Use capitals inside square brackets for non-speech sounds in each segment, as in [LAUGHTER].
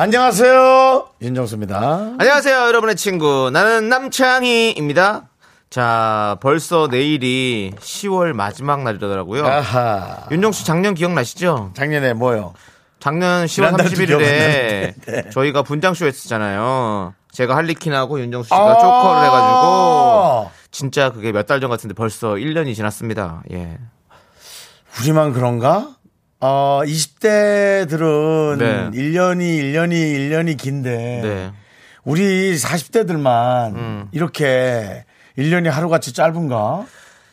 안녕하세요. 윤정수입니다. 안녕하세요, 여러분의 친구. 나는 남창희입니다. 자, 벌써 내일이 10월 마지막 날이더라고요. 아하. 윤정 씨 작년 기억나시죠? 작년에 뭐요? 작년 10월 지난달도 31일에 기억나는데. 네. 저희가 분장쇼 했었잖아요. 제가 할리퀸하고 윤정수 씨가 아. 조커를 해가지고 진짜 그게 몇 달 전 같은데 벌써 1년이 지났습니다. 예. 우리만 그런가? 어, 20대들은 네. 1년이, 1년이, 1년이 긴데. 네. 우리 40대들만 음. 이렇게 1년이 하루같이 짧은가?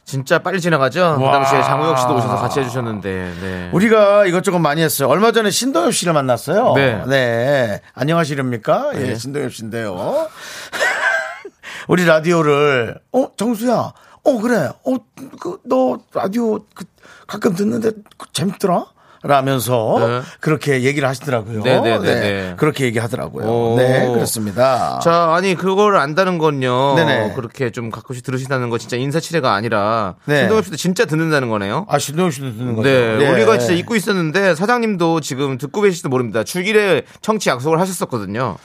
진짜 빨리 지나가죠? 그 와. 당시에 장우혁 씨도 오셔서 같이 해주셨는데, 네. 우리가 이것저것 많이 했어요. 얼마 전에 신동엽 씨를 만났어요. 네. 안녕하시렵니까? 예, 네. 신동엽 씨인데요. [LAUGHS] 우리 라디오를, 어, 정수야. 어, 그래. 어, 그, 너 라디오 그, 가끔 듣는데 그 재밌더라? 라면서 네. 그렇게 얘기를 하시더라고요. 네, 네, 네, 네. 그렇게 얘기하더라고요. 오. 네, 그렇습니다. 자, 아니, 그걸 안다는 건요. 네네. 그렇게 좀 가끔씩 들으신다는 거 진짜 인사치레가 아니라. 네. 신동엽 씨도 진짜 듣는다는 거네요. 아, 신동엽 씨도 듣는 거죠. 네, 우리가 진짜 잊고 있었는데 사장님도 지금 듣고 계실지도 모릅니다. 주길에 청취 약속을 하셨었거든요.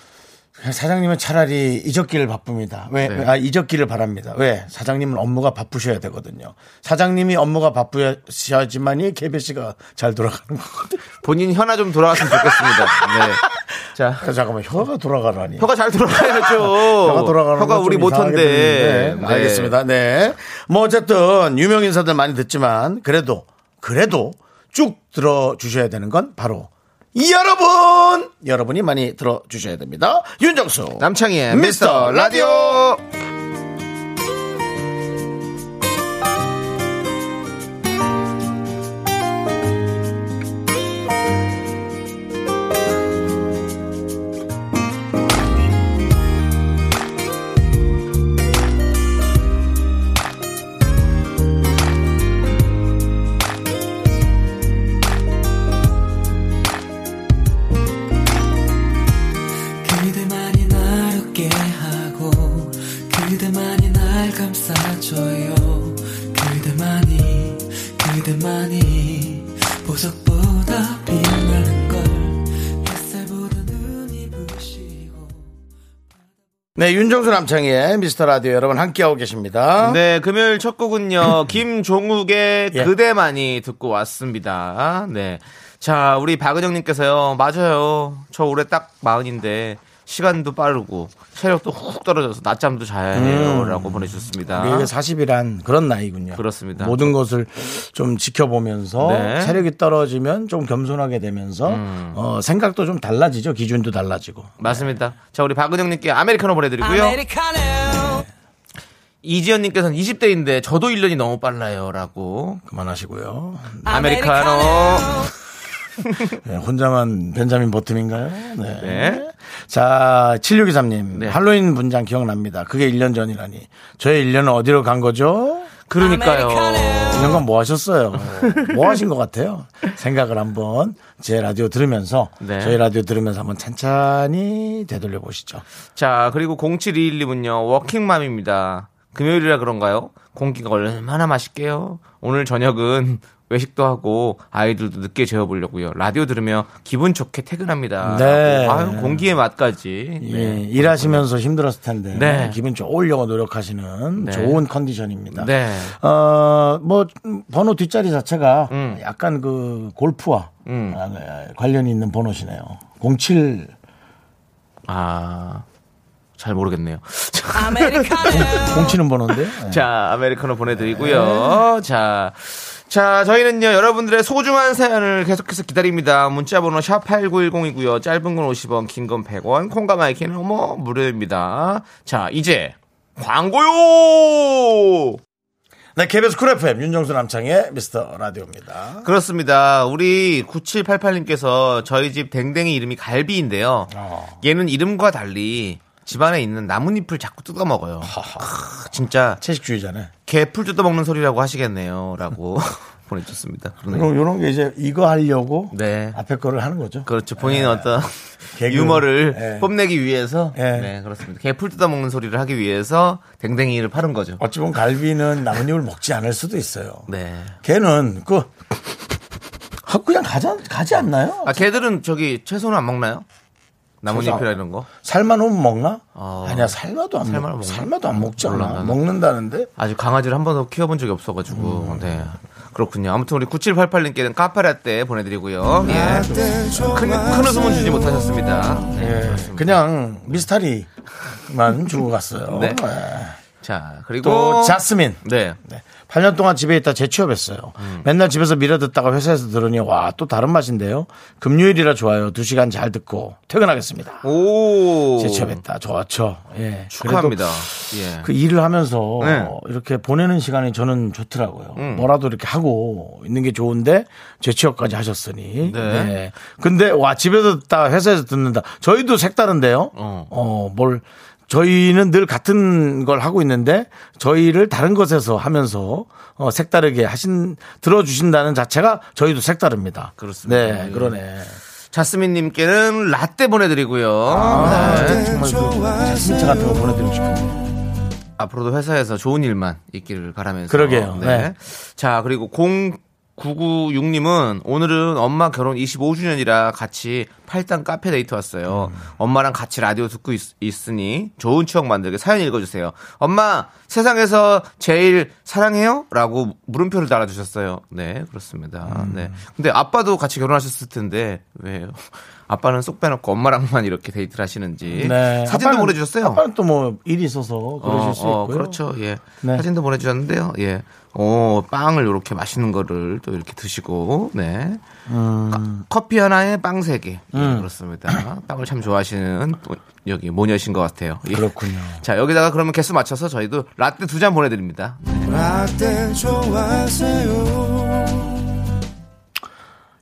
사장님은 차라리 잊었기를 바쁩니다. 왜? 네. 아, 잊었기를 바랍니다. 왜? 사장님은 업무가 바쁘셔야 되거든요. 사장님이 업무가 바쁘셔야지만이 KBS가 잘 돌아가는 거거든요. 본인 혀나 좀 돌아갔으면 좋겠습니다. 네. [LAUGHS] 자, 아, 잠깐만, 혀가 돌아가라니. 혀가 잘 돌아가야죠. 혀가 돌아가는 혀가 건 우리 모터인데. 네. 알겠습니다. 네. 뭐 어쨌든 유명 인사들 많이 듣지만 그래도 그래도 쭉 들어주셔야 되는 건 바로 여러분! 여러분이 많이 들어주셔야 됩니다. 윤정수. 남창희의 미스터 라디오. 네, 윤정수 남창희의 미스터 라디오 여러분 함께하고 계십니다. 네, 금요일 첫 곡은요, [CLEARS THROAT] 김종욱의 예. 그대만이 듣고 왔습니다. 네. 자, 우리 박은영님께서요, 맞아요. 저 올해 딱 마흔인데, 시간도 빠르고, 체력도 훅 떨어져서 낮잠도 자야 해요. 라고 보내주셨습니다. 이게 40이란 그런 나이군요. 그렇습니다. 모든 것을 좀 지켜보면서 네. 체력이 떨어지면 좀 겸손하게 되면서 음. 어, 생각도 좀 달라지죠. 기준도 달라지고. 맞습니다. 자, 우리 박은영님께 아메리카노 보내드리고요. 이지연님께서는 20대인데, 저도 1년이 너무 빨라요. 라고. 그만하시고요. 아메리카노. [LAUGHS] 네, 혼자만 벤자민 버튼인가요? 네. 네. 자, 7623님. 네. 할로윈 분장 기억납니다. 그게 1년 전이라니. 저의 1년은 어디로 간 거죠? 그러니까요. 1년간 뭐 하셨어요? 뭐 하신 것 같아요? 생각을 한번 제 라디오 들으면서 네. 저희 라디오 들으면서 한번 찬찬히 되돌려 보시죠. 자, 그리고 0721님은요, 워킹맘입니다. 금요일이라 그런가요? 공기가 얼마나 맛있게요? 오늘 저녁은 외식도 하고 아이들도 늦게 재워보려고요. 라디오 들으며 기분 좋게 퇴근합니다. 네. 아유, 공기의 맛까지. 예, 네. 일하시면서 힘들었을 텐데 네. 기분 좋으려고 노력하시는 네. 좋은 컨디션입니다. 네. 어, 뭐 번호 뒷자리 자체가 음. 약간 그 골프와 음. 아, 네, 관련이 있는 번호시네요. 07 아, 잘 모르겠네요. 공치는 번호인데. 네. 자, 아메리카노 보내드리고요. 자. 자, 저희는요, 여러분들의 소중한 사연을 계속해서 기다립니다. 문자번호 샵8910이고요. 짧은 건 50원, 긴 건 100원, 콩과 My K는 어머, 무료입니다. 자, 이제, 광고요! 네, KBS Cool FM 윤정수 남창희 미스터 라디오입니다. 그렇습니다. 우리 9788님께서 저희 집 댕댕이 이름이 갈비인데요. 어. 얘는 이름과 달리 집안에 있는 나뭇잎을 자꾸 뜯어 먹어요. 진짜 채식주의자네. 개풀 뜯어 먹는 소리라고 하시겠네요. 라고 [LAUGHS] 보내주셨습니다. 그러네요. 그럼 이런 게 이제 이거 하려고 네. 앞에 거를 하는 거죠. 그렇죠. 본인의 어떤 [LAUGHS] 개그. 유머를 예. 뽐내기 위해서 예. 네 그렇습니다. 개풀 뜯어 먹는 소리를 하기 위해서 댕댕이를 파는 거죠. 어찌 보면 갈비는 나뭇잎을 먹지 않을 수도 있어요. 네. 걔는 그 그냥 가지, 가지 않나요? 아 개들은 저기 채소는 안 먹나요? 나뭇잎이라 이런 거? 삶아놓으면 먹나? 어. 아니야 삶아도 안 삶아는 먹. 삶아도 안 먹지 않아. 몰라. 먹는다는데. 아직 강아지를 한 번도 키워본 적이 없어가지고 네 그렇군요. 아무튼 우리 9788님께는 카페라떼 보내드리고요. 예. 큰, 큰 웃음은 주지 못하셨습니다. 네. 예, 그냥 미스터리만 주고 갔어요. 네. 예. 자 그리고 또 자스민. 네. 네. 8년 동안 집에 있다 재취업했어요. 맨날 집에서 미뤄 듣다가 회사에서 들으니 와 또 다른 맛인데요. 금요일이라 좋아요. 2시간 잘 듣고 퇴근하겠습니다. 오 재취업했다. 좋죠. 예. 축하합니다. 예. 그 일을 하면서 네. 이렇게 보내는 시간이 저는 좋더라고요. 뭐라도 이렇게 하고 있는 게 좋은데 재취업까지 하셨으니. 네. 네. 근데 와 집에서 듣다 회사에서 듣는다. 저희도 색다른데요. 어. 어, 뭘 저희는 늘 같은 걸 하고 있는데 저희를 다른 것에서 하면서 어, 색다르게 하신 들어주신다는 자체가 저희도 색다릅니다. 그렇습니다. 네, 그러네. 자스민님께는 라떼 보내드리고요. 아, 네. 정말 그 진짜 같은 거 보내드리고 싶은데. 앞으로도 회사에서 좋은 일만 있기를 바라면서. 그러게요. 네. 네. 자, 그리고 0996님은 오늘은 엄마 결혼 25주년이라 같이 팔당 카페 데이트 왔어요. 음. 엄마랑 같이 라디오 듣고 있, 으니 좋은 추억 만들게 사연 읽어주세요. 엄마, 세상에서 제일 사랑해요? 라고 물음표를 달아주셨어요. 네, 그렇습니다. 음. 네. 근데 아빠도 같이 결혼하셨을 텐데, 왜요? 아빠는 쏙 빼놓고 엄마랑만 이렇게 데이트를 하시는지. 네. 사진도 아빠는- 보내주셨어요. 아빠는 또 뭐 일이 있어서 그러실 수 있고요. 그렇죠. 예. 네. 사진도 보내주셨는데요. 예. 어, 빵을 이렇게 맛있는 거를 또 이렇게 드시고, 네. 음. 카- 커피 하나에 빵 세 개. 예, 그렇습니다. 빵을 참 좋아하시는 또 여기 모녀신 것 같아요. 예. 그렇군요. [LAUGHS] 자, 여기다가 그러면 개수 맞춰서 저희도 라떼 두 잔 보내드립니다. 라떼 좋아하세요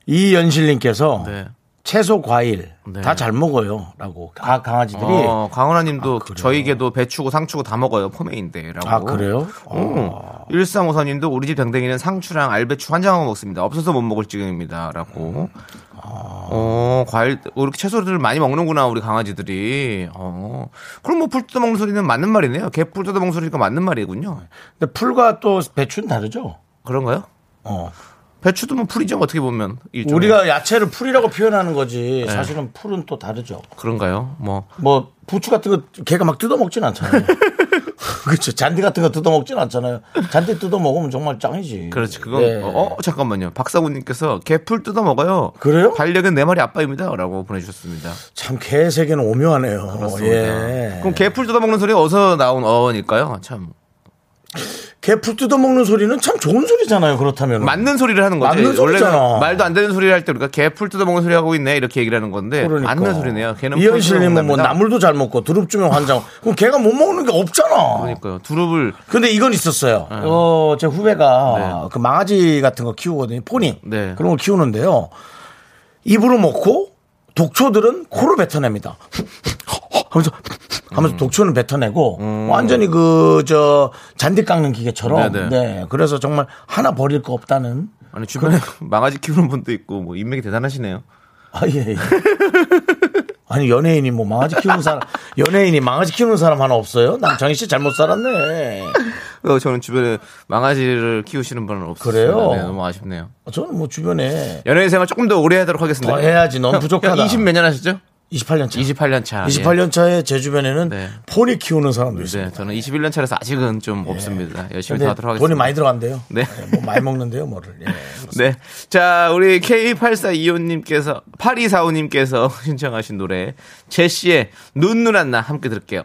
이연실님께서 네. 채소 과일 네. 다잘 먹어요라고 가, 강아지들이 어, 강원아 님도 그래요? 저희게도 배추고 상추고 다 먹어요. 포메인데. 라고. 아 그래요? 어. 1354님도 우리 집 댕댕이는 상추랑 알배추 환장하고 먹습니다. 없어서 못 먹을 지경입니다. 라고. 어, 과일, 이렇게 채소를 많이 먹는구나, 우리 강아지들이. 어. 그럼 뭐풀 뜯어 먹는 소리는 맞는 말이네요. 개풀 뜯어 먹는 소리가 맞는 말이군요. 근데 풀과 또 배추는 다르죠. 그런가요? 어. 배추도 뭐 풀이죠, 어떻게 보면. 일종의. 우리가 야채를 풀이라고 표현하는 거지 네. 사실은 풀은 또 다르죠. 그런가요? 뭐. 뭐 부추 같은 거 걔가 막 뜯어 먹진 않잖아요. [LAUGHS] 그렇죠. 잔디 같은 거 뜯어 먹진 않잖아요. 잔디 뜯어 먹으면 정말 짱이지. 그렇지, 그건. 네. 어, 어, 잠깐만요. 박사구님께서 개풀 뜯어 먹어요. 그래요? 반려견 네 마리 아빠입니다. 라고 보내주셨습니다. 참 개 세계는 오묘하네요. 그렇습니다. 예. 그럼 개풀 뜯어 먹는 소리 어디서 나온 어원일까요? 참 개풀 뜯어 먹는 소리는 참 좋은 소리잖아요. 그렇다면 맞는 소리를 하는 거죠. 맞는 소리잖아. 원래는 말도 안 되는 소리를 할 때 우리가 개풀 뜯어먹는 소리 하고 있네 이렇게 얘기를 하는 건데 그러니까. 맞는 소리네요. 걔는 풀 이현실님은 뭐. 나물도 잘 먹고 두릅 주면 환장. 그럼 걔가 못 먹는 게 없잖아. 그러니까요. 두릅을 근데 이건 있었어요. 어, 제 후배가 네. 그 망아지 같은 거 키우거든요. 포니. 네. 그런 걸 키우는데요. 입으로 먹고 독초들은 코로 뱉어냅니다. 하면서 하면서 독초는 뱉어내고 완전히 그 저 잔디 깎는 기계처럼 음. 네네. 네 그래서 정말 하나 버릴 거 없다는 아니 주변에 [LAUGHS] 망아지 키우는 분도 있고 뭐 인맥이 대단하시네요. 아 예 예. [LAUGHS] 아니 연예인이 뭐 망아지 키우는 사람 연예인이 망아지 키우는 사람 하나 없어요? 남창희 씨 잘못 살았네. [LAUGHS] 어, 저는 주변에 망아지를 키우시는 분은 없어요. 그래요? 네, 너무 아쉽네요. 저는 뭐 주변에 연예인 생활 조금 더 오래 하도록 하겠습니다. 더 해야지 너무 부족하다. 20 몇 년 하셨죠? 28년 차. 28년 차. 28년 차에 제 주변에는 네. 포니 키우는 사람도 예. 있어요. 네, 저는 21년 차라서 아직은 좀 없습니다. 열심히 하도록 하겠습니다. 돈이 많이 들어간대요. 네. 뭐 많이 먹는데요, 뭐를. 예. 네. 자, 우리 K8425님께서, 8245님께서 신청하신 노래, 제시의 눈누란 나 함께 들을게요.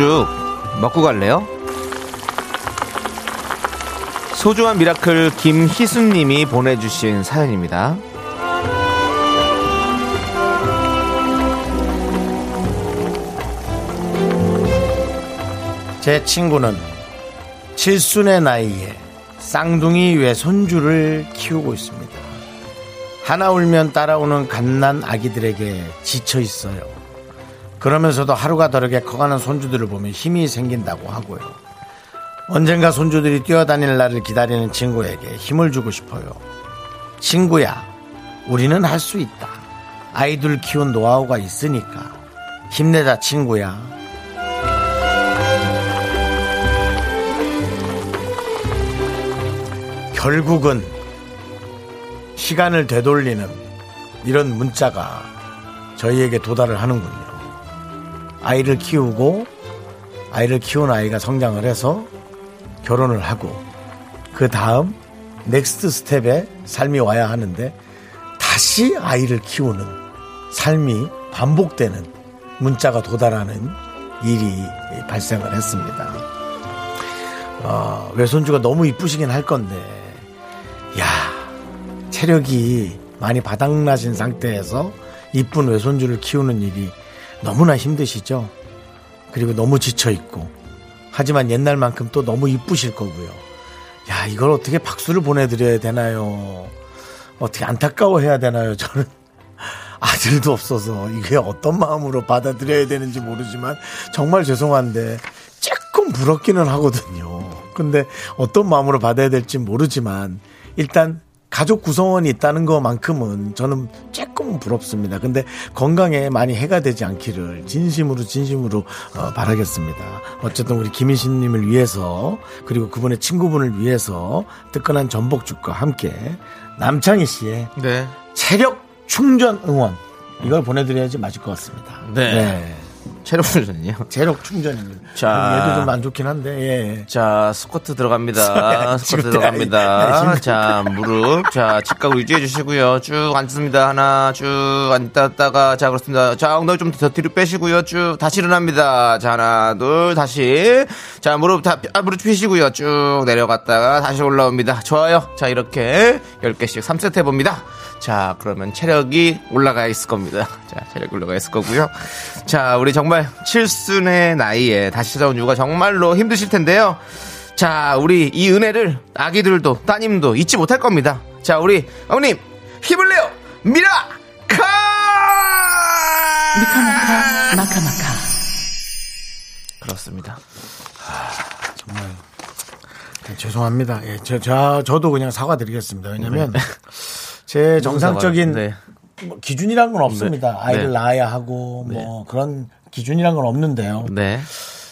전복죽 먹고 갈래요? 소중한 miracle 김희순님이 보내주신 사연입니다. 제 친구는 칠순의 나이에 쌍둥이 외손주를 키우고 있습니다. 하나 울면 따라오는 갓난 아기들에게 지쳐 있어요. 그러면서도 하루가 다르게 커가는 손주들을 보면 힘이 생긴다고 하고요. 언젠가 손주들이 뛰어다닐 날을 기다리는 친구에게 힘을 주고 싶어요. 친구야, 우리는 할 수 있다. 아이들 키운 노하우가 있으니까. 힘내자, 친구야. 결국은 시간을 되돌리는 이런 문자가 저희에게 도달을 하는군요. 아이를 키우고 아이를 키운 아이가 성장을 해서 결혼을 하고 그 다음 next step에 삶이 와야 하는데 다시 아이를 키우는 삶이 반복되는 문자가 도달하는 일이 발생을 했습니다. 어, 외손주가 너무 이쁘시긴 할 건데, 야 체력이 많이 바닥나신 상태에서 이쁜 외손주를 키우는 일이 너무나 힘드시죠? 그리고 너무 지쳐있고, 하지만 옛날만큼 또 너무 이쁘실 거고요. 야, 이걸 어떻게 박수를 보내드려야 되나요? 어떻게 안타까워해야 되나요? 저는 [LAUGHS] 아들도 없어서 이게 어떤 마음으로 받아들여야 되는지 모르지만 정말 죄송한데 조금 부럽기는 하거든요. 근데 어떤 마음으로 받아야 될지 모르지만 일단 가족 구성원이 있다는 것만큼은 저는 조금은 부럽습니다. 근데 건강에 많이 해가 되지 않기를 진심으로 진심으로 어, 바라겠습니다. 어쨌든 우리 김인신님을 위해서 그리고 그분의 친구분을 위해서 뜨끈한 전복죽과 함께 남창희 씨의 네. 체력 충전 응원 이걸 보내드려야지 맞을 것 같습니다. 네. 체력 훈련이요. [LAUGHS] 체력 충전입니다. 자. 얘도 좀 안 좋긴 한데 예. 자, 스쿼트 들어갑니다. [LAUGHS] 스쿼트 들어갑니다. 내가 자, 무릎. 자, 직각 유지해 주시고요. 쭉 앉습니다. 하나, 쭉 앉았다가. 자, 그렇습니다. 자, 엉덩이 좀 더 뒤로 빼시고요. 쭉 다시 일어납니다. 자, 하나, 둘, 다시. 자, 무릎 다, 아, 무릎 펴시고요. 쭉 내려갔다가 다시 올라옵니다. 좋아요. 자, 이렇게 10개씩 3세트 해 봅니다. 자, 그러면 체력이 올라가 있을 겁니다. 자, 체력이 올라가 있을 거고요. 자, 우리 정말 칠순의 나이에 다시 찾아온 이유가 정말로 힘드실 텐데요. 자, 우리 이 은혜를 아기들도 따님도 잊지 못할 겁니다. 자, 우리 어머님 힘을 내요. 미라 카! 미카마카 마카마카 그렇습니다. 네, 죄송합니다. 예, 저, 저, 저도 그냥 사과드리겠습니다. 왜냐면 제 정상적인 네. 뭐 기준이란 건 없습니다. 네. 아이를 네. 낳아야 하고 뭐 그런 기준이란 건 없는데요. 네.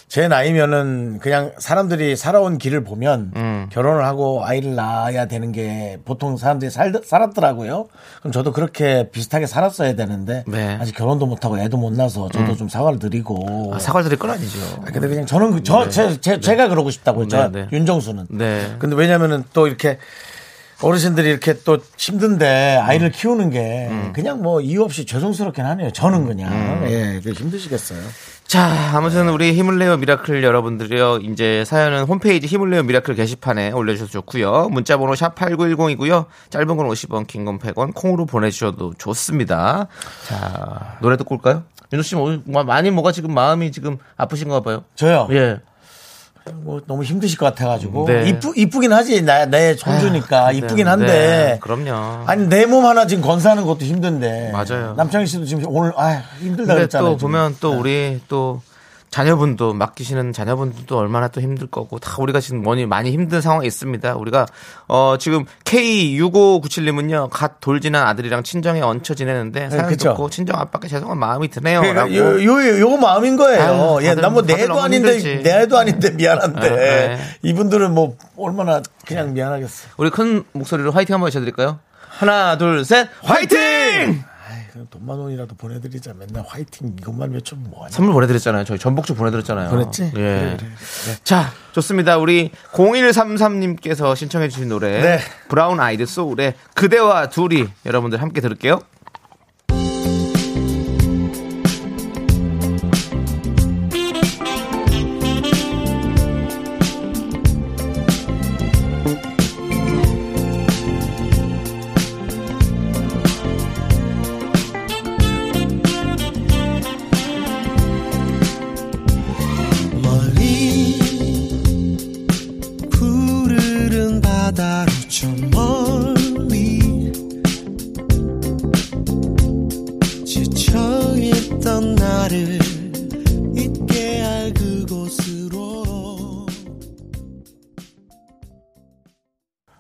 제 나이면은 그냥 사람들이 살아온 길을 보면 음. 결혼을 하고 아이를 낳아야 되는 게 보통 사람들이 살, 살았더라고요. 그럼 저도 그렇게 비슷하게 살았어야 되는데 네. 음. 아직 결혼도 못하고 애도 못 낳아서 저도 좀 사과를 드리고 아, 사과를 드릴 건 아니죠. 아, 근데 그냥 저는 그- 저, 제, 제, 제 가 그러고 싶다고요. 저 네, 네. 윤정수는. 네. 근데 왜냐면은 또 이렇게 어르신들이 이렇게 또 힘든데 음. 아이를 키우는 게 그냥 뭐 이유 없이 죄송스럽긴 하네요. 저는 그냥. 예, 그 힘드시겠어요. 자, 아무튼 우리 힘을 내요 miracle 여러분들이요. 이제 사연은 홈페이지 힘을 내요 miracle 게시판에 올려주셔도 좋고요. 문자번호 샵 8910이고요. 짧은 건 50원, 긴 건 100원, 콩으로 보내주셔도 좋습니다. 자, 노래 듣고 올까요? 윤호 씨, 뭐, 뭐 많이 뭐가 지금 마음이 지금 아프신가 봐요. 저요. 예. 뭐 너무 힘드실 것 같아가지고 네. 이쁘 이쁘긴 하지 나, 내 손주니까 이쁘긴 한데 네, 그럼요. 아니 내 몸 하나 지금 건사하는 것도 힘든데 맞아요. 남창희 씨도 지금 오늘 아 힘들다 그랬잖아요. 또. 보면 또 네. 우리 또 자녀분도 맡기시는 자녀분들도 얼마나 또 힘들 거고 다 우리가 지금 많이 많이 힘든 상황에 있습니다. 우리가 어 지금 K6597님은요 갓 돌지난 아들이랑 친정에 얹혀 지내는데 사연 그쵸. 듣고 친정 아빠께 죄송한 마음이 드네요. 그러니까 라고. 요, 요, 요 마음인 거예요. 예, 다들 나뭐 다들 내도 아닌데, 힘들지. 내도 아닌데 미안한데. 네, 네. 이분들은 뭐, 얼마나 그냥 미안하겠어. 우리 큰 목소리로 화이팅 한번 외쳐드릴까요? 하나 둘 셋 화이팅! 아이, 그럼 돈만 원이라도 보내드리자. 맨날 화이팅 이것만 외치면 뭐하냐. 선물 보내드렸잖아요. 저희 전복죽 보내드렸잖아요. 보냈지? 예. 그래, 그래. 자, 좋습니다. 우리 0133님께서 신청해주신 노래. 네. 브라운 아이드 소울의 그대와 둘이 여러분들 함께 들을게요. 지쳐있던 나를 잊게 할 그곳으로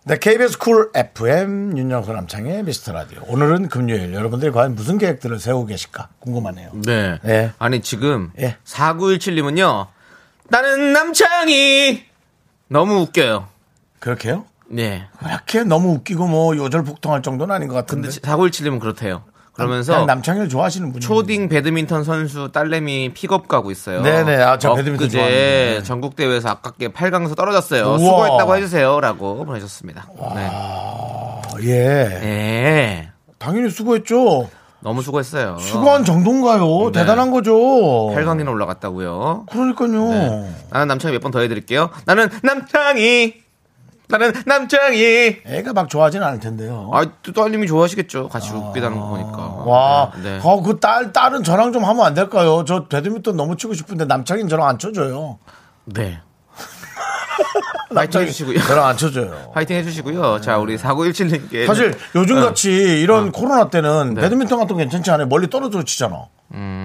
네, KBS 쿨 FM 윤정수 남창의 미스터 라디오. 오늘은 금요일. 여러분들이 과연 무슨 계획들을 세우고 계실까 궁금하네요. 네. 예. 아니 지금 예. 4917님은요. 나는 남창이 너무 웃겨요. 그렇게요? 네. 그렇게 너무 웃기고 뭐 요절 폭통할 정도는 아닌 것 같은데. 근데 4917님은 그렇대요. 그러면서 남창희를 좋아하시는 분이 초딩 배드민턴 선수 딸내미 픽업 가고 있어요. 네네. 아, 저 배드민턴 좋아하는데. 전국 대회에서 아깝게 8강에서 떨어졌어요. 우와. 수고했다고 해주세요라고 보내셨습니다. 네. 아, 예. 네. 당연히 수고했죠. 너무 수고했어요. 수고한 정도인가요? 네. 대단한 거죠. 8강이나 올라갔다고요. 그러니까요. 네. 나는 남창이 몇 번 더 해드릴게요. 나는 남창이. 나는 남창이. 애가 막 좋아하진 않을 텐데요. 아, 또 딸님이 좋아하시겠죠. 같이 웃기다는 거 보니까. 와, 네. 네. 어, 그 딸, 딸은 저랑 좀 하면 안 될까요? 저 배드민턴 너무 치고 싶은데 남창이는 저랑 안 쳐줘요. 네. [LAUGHS] 파이팅 해주시고요. 저랑 안 쳐줘요. 파이팅 해주시고요. 자, 우리 4917님께. 사실 요즘 같이 이런 코로나 때는 네. 배드민턴 같은 거 괜찮지 않아요? 멀리 떨어져 치잖아.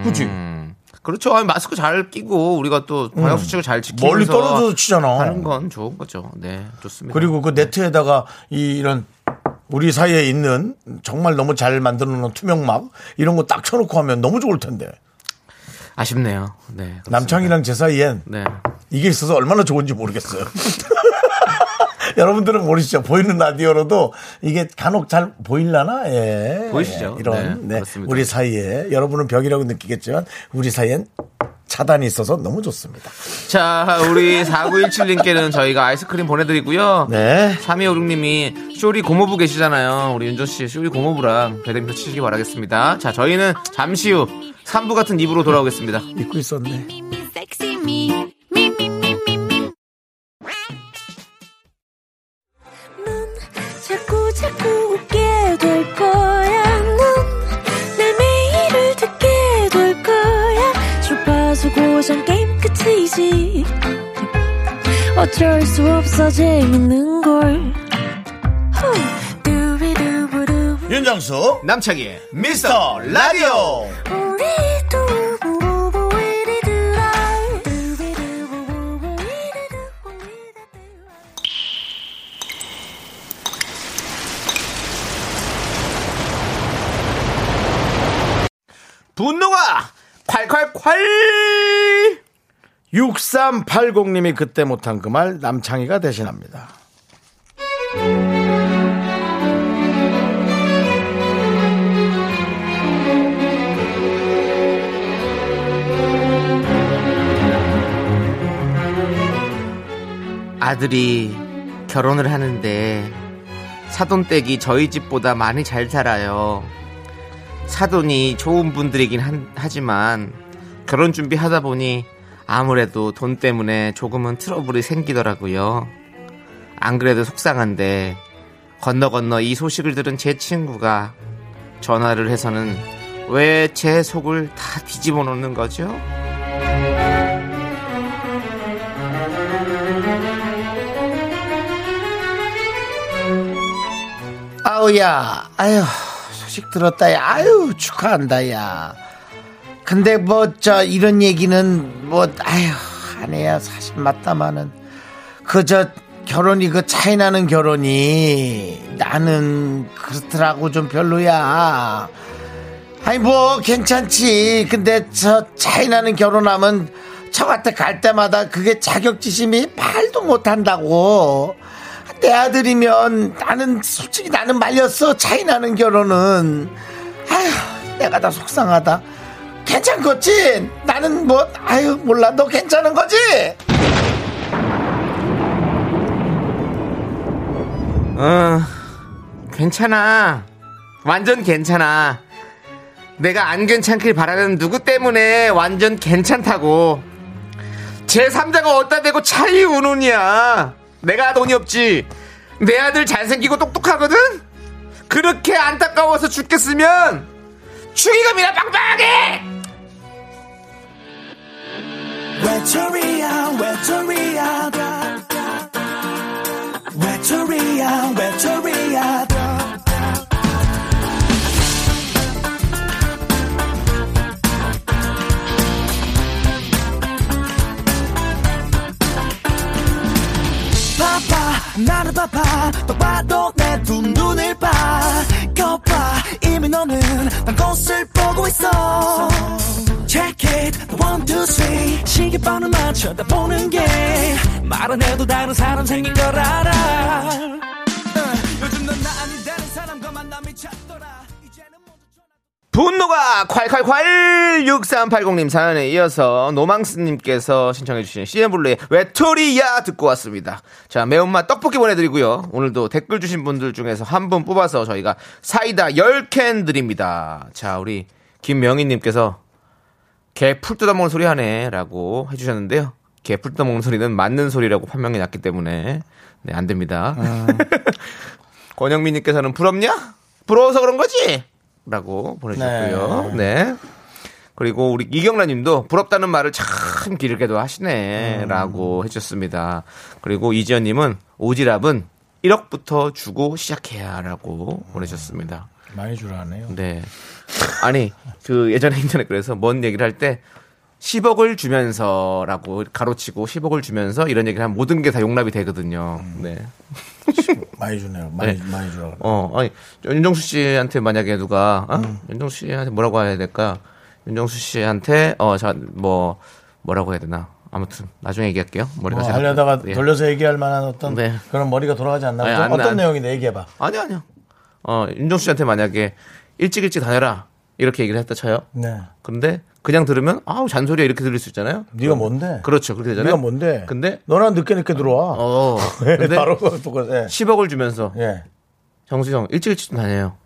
그치? 음. 그렇죠. 아니, 마스크 잘 끼고 우리가 또 방역 수칙을 잘 지키면서 음. 멀리 떨어져서 치잖아. 하는 건 좋은 거죠. 네, 좋습니다. 그리고 그 네트에다가 이, 이런 우리 사이에 있는 정말 너무 잘 만들어 놓은 투명막 이런 거 딱 쳐놓고 하면 너무 좋을 텐데. 아쉽네요. 네. 그렇습니다. 남창이랑 제 사이엔 네. 이게 있어서 얼마나 좋은지 모르겠어요. [LAUGHS] [LAUGHS] 여러분들은 모르시죠? 보이는 라디오로도 이게 간혹 잘 보일라나? 예. 보이시죠? 예, 이런, 네, 네. 우리 사이에, 여러분은 벽이라고 느끼겠지만, 우리 사이엔 차단이 있어서 너무 좋습니다. 자, 우리 [LAUGHS] 4917님께는 저희가 아이스크림 보내드리고요. 네. 3256님이 쇼리 고모부 계시잖아요. 우리 윤조 씨 쇼리 고모부랑 배드민턴 치시기 바라겠습니다. 자, 저희는 잠시 후 3부 같은 입으로 돌아오겠습니다. [LAUGHS] 잊고 있었네. 수 없어 재밌는 걸. 윤정수, 남창희의 미스터 라디오. 분노가 콸콸콸! 6380님이 그때 못한 그 말 남창희가 대신합니다. 아들이 결혼을 하는데 사돈댁이 저희 집보다 많이 잘 살아요. 사돈이 좋은 분들이긴 한- 하지만 결혼 준비하다 보니 아무래도 돈 때문에 조금은 트러블이 생기더라고요. 안 그래도 속상한데 건너 건너 이 소식을 들은 제 친구가 전화를 해서는 왜 제 속을 다 뒤집어 놓는 거죠? 아우야, 아유, 소식 들었다, 야. 아유, 축하한다, 야. 근데 뭐, 저, 이런 얘기는 뭐, 아유, 아내야, 사실 맞다마는. 그, 저, 결혼이, 그 차이 나는 결혼이 나는 그렇더라고 좀 별로야. 아니, 뭐, 괜찮지. 근데 저 차이 나는 결혼하면 저한테 갈 때마다 그게 자격지심이 말도 못한다고. 내 아들이면 나는 솔직히 나는 말렸어 차이 나는 결혼은 아휴 내가 다 속상하다 괜찮겠지 나는 뭐 아유 몰라 너 괜찮은 거지 어, 괜찮아. 완전 괜찮아. 내가 안 괜찮길 바라는 누구 때문에 완전 괜찮다고. 제 3자가 어디다 대고 차이 우는이야. 내가 돈이 없지. 내 아들 잘생기고 똑똑하거든? 그렇게 안타까워서 죽겠으면 축의금이나 빵빵하게! 외톨이야 외톨이야. 외톨이야 외톨이야. 바빠 나는 바빠 똑바로 내두 눈을 봐. 거봐 이미 너는 난 곳을 보고 있어 Check it one two three 시계번호 맞춰 다 보는 게 말은 해도 다른 사람 생긴 걸 알아 어, 요즘 넌 나 아닌 다른 사람과 만남이 찾더라 분노가 콸콸콸 6380님 사연에 이어서 노망스님께서 신청해주신 CN블루의 외톨이야 듣고 왔습니다. 자 매운맛 떡볶이 보내드리고요. 오늘도 댓글 주신 분들 중에서 한 분 뽑아서 저희가 사이다 10캔 드립니다. 자 우리 김명희님께서 개 풀 뜯어먹는 소리 하네 라고 해주셨는데요. 개 풀 뜯어먹는 소리는 맞는 소리라고 판명이 났기 때문에 네, 안 됩니다. [LAUGHS] 권영민님께서는 부럽냐? 부러워서 그런 거지? 라고 보내주셨고요. 네. 그리고 우리 이경란 님도 부럽다는 말을 참 길게도 하시네. 라고 해주셨습니다. 그리고 이지연 님은 오지랖은 1억부터 주고 시작해야 라고 보내주셨습니다. 많이 주라네요. 네. 아니, 그 예전에 인터넷 그래서 뭔 얘기를 할 때 10억을 주면서라고 가로치고 10억을 주면서 이런 얘기를 하면 모든 게 다 용납이 되거든요. 네. 많이 주네요. 많이 네. 많이 주라. 어, 아니, 윤정수 씨한테 만약에 누가, 어? 윤정수 씨한테 뭐라고 해야 될까? 윤정수 씨한테, 어, 자, 뭐, 뭐라고 해야 되나? 아무튼, 나중에 얘기할게요. 머리가 뭐 잘. 하려다가 예. 돌려서 얘기할 만한 어떤 네. 그런 머리가 돌아가지 않나 아니? 안 어떤 나- 내용인데 얘기해봐. 아니, 아니요. 어, 윤정수 씨한테 만약에 일찍 일찍 다녀라. 이렇게 얘기를 했다 쳐요. 네. 근데 그냥 들으면, 아우, 잔소리야. 이렇게 들릴 수 있잖아요. 네가 뭔데? 그렇죠. 그렇게 되잖아요. 네가 뭔데? 근데, 너랑 늦게 늦게 들어와. 어, [LAUGHS] 근데 바로 똑같 예. 10억을 주면서, 예. 정수형 일찍 일찍 좀 다녀요.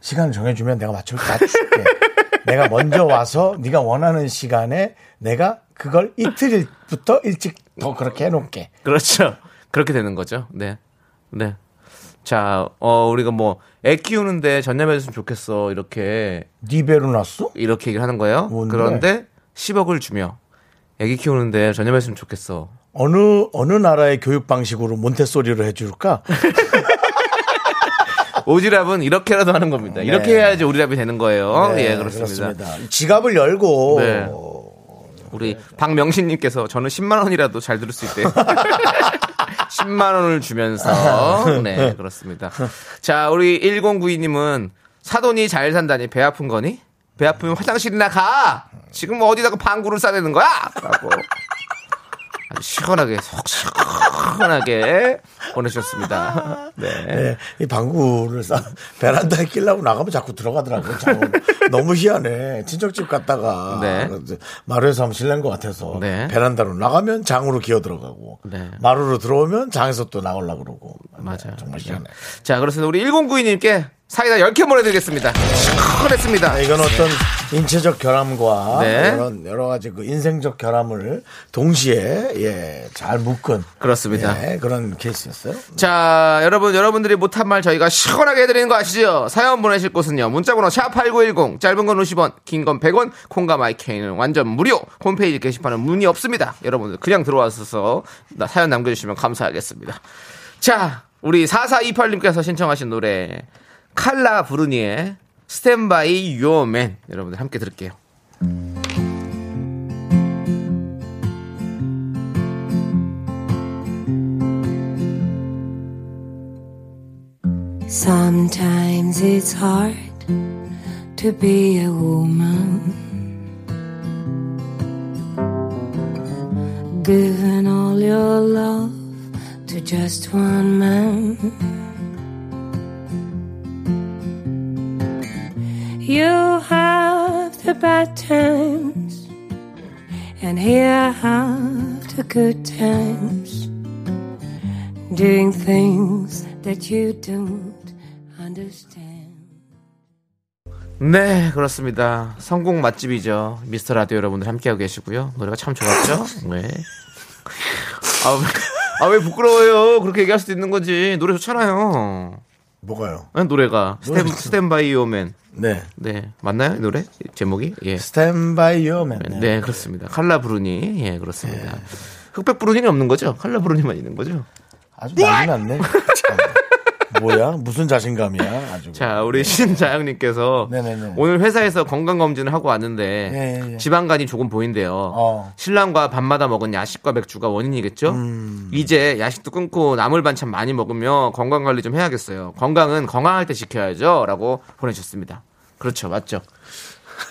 시간을 정해주면 내가 맞출 맞출게. [LAUGHS] 내가 먼저 와서 네가 원하는 시간에 내가 그걸 이틀부터 일찍 더 그렇게 해놓을게. 그렇죠. 그렇게 되는 거죠. 네. 네. 자, 어, 우리가 뭐, 애 키우는데 전념해줬으면 좋겠어. 이렇게, 네 배로 났어? 이렇게 얘기를 하는 거예요. 뭔데? 그런데 10억을 주며, 애기 키우는데 전념했으면 좋겠어. 어느 어느 나라의 교육 방식으로 몬테소리를 해줄까? [LAUGHS] 오지랖은 이렇게라도 하는 겁니다. 이렇게 네. 해야지 오지랖이 되는 거예요. 네, 예, 그렇습니다. 지갑을 열고 네. 우리 박명신님께서 저는 10만 원이라도 잘 들을 수 있대요. [LAUGHS] 10만 원을 주면서 [LAUGHS] 네 그렇습니다. 자 우리 1092님은 사돈이 잘 산다니 배 아픈 거니? 배 아프면 화장실이나 가. 지금 어디다가 방구를 싸대는 거야? 라고 아주 시원하게 속 시원하게 보내주셨습니다. [LAUGHS] 네. 네, 이 방구를 싸 베란다에 끼려고 나가면 자꾸 들어가더라고요. [LAUGHS] 너무 희한해. 친척집 갔다가 네. 마루에서 하면 실례인 것 같아서 네. 베란다로 나가면 장으로 기어 들어가고 네. 마루로 들어오면 장에서 또 나오려고 그러고 맞아요. 정말 희한해. 자, 그래서 우리 1092님께 사이다 10개 보내드리겠습니다. 시원했습니다. 아, 이건 어떤 인체적 결함과 네. 이런 여러 가지 그 인생적 결함을 동시에 예, 잘 묶은 그렇습니다. 예, 그런 케이스였어요. 자, 여러분, 여러분들이 못한 말 저희가 시원하게 해드리는 거 아시죠? 사연 보내실 곳은요. 문자번호 샵8910, 짧은 건 50원, 긴 건 100원, 콩과 마이케이는 완전 무료. 홈페이지 게시판은 문의 없습니다. 여러분들 그냥 들어와서 나- 사연 남겨주시면 감사하겠습니다. 자, 우리 4428님께서 신청하신 노래, 칼라 부르니의 스탠바이 유어맨. 여러분들 함께 들을게요. Sometimes it's hard to be a woman. Giving all your love to just one man. You have the bad times, and here have the good times. Doing things that you don't understand. 네, 그렇습니다. 성공 맛집이죠. 미스터 라디오 여러분들 함께하고 계시고요. 노래가 참 좋았죠? 네. 아, 왜, 아, 왜 부끄러워요? 그렇게 얘기할 수도 있는 거지. 노래 좋잖아요. 뭐가요? 네, 노래가. 스탠. 스탠바이 오맨. 네. 네. 맞나요? 이 노래? 제목이? 예. 스탠바이 유어맨. 네, 그렇습니다. 칼라 브루니. 예, 그렇습니다. 흑백 브루니는 없는 거죠? 칼라 브루니만 있는 거죠? 아주 난리 났네. [LAUGHS] 참. 뭐야? 무슨 자신감이야? 아주. 자, 우리 신자영님께서 네네네. 오늘 회사에서 건강검진을 하고 왔는데 예, 예, 예. 지방간이 조금 보인대요. 어. 신랑과 밤마다 먹은 야식과 맥주가 원인이겠죠? 음. 이제 야식도 끊고 나물 반찬 많이 먹으며 건강관리 좀 해야겠어요. 건강은 건강할 때 지켜야죠. 라고 보내주셨습니다. 그렇죠. 맞죠.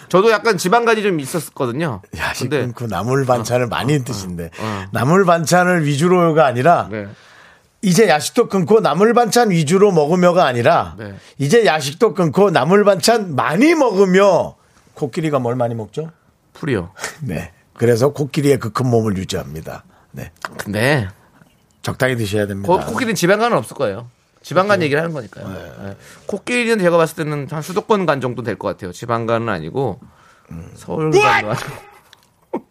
저도 약간 지방간이 좀 있었거든요. 야식 근데 끊고 나물 반찬을 많이 드신데 어. 나물 반찬을 위주로가 아니라 네. 이제 야식도 끊고 나물 반찬 위주로 먹으며가 아니라 네. 이제 야식도 끊고 나물 반찬 많이 먹으며 코끼리가 뭘 많이 먹죠? 풀이요. [LAUGHS] 네. 그래서 코끼리의 그 큰 몸을 유지합니다. 네. 근데 적당히 드셔야 됩니다. 거- 코끼리는 지방간은 없을 거예요. 지방간 얘기를 하는 거니까요. 네. 코끼리는 제가 봤을 때는 한 수도권 간 정도 될 것 같아요. 지방간은 아니고 서울 간도 아니고. [LAUGHS]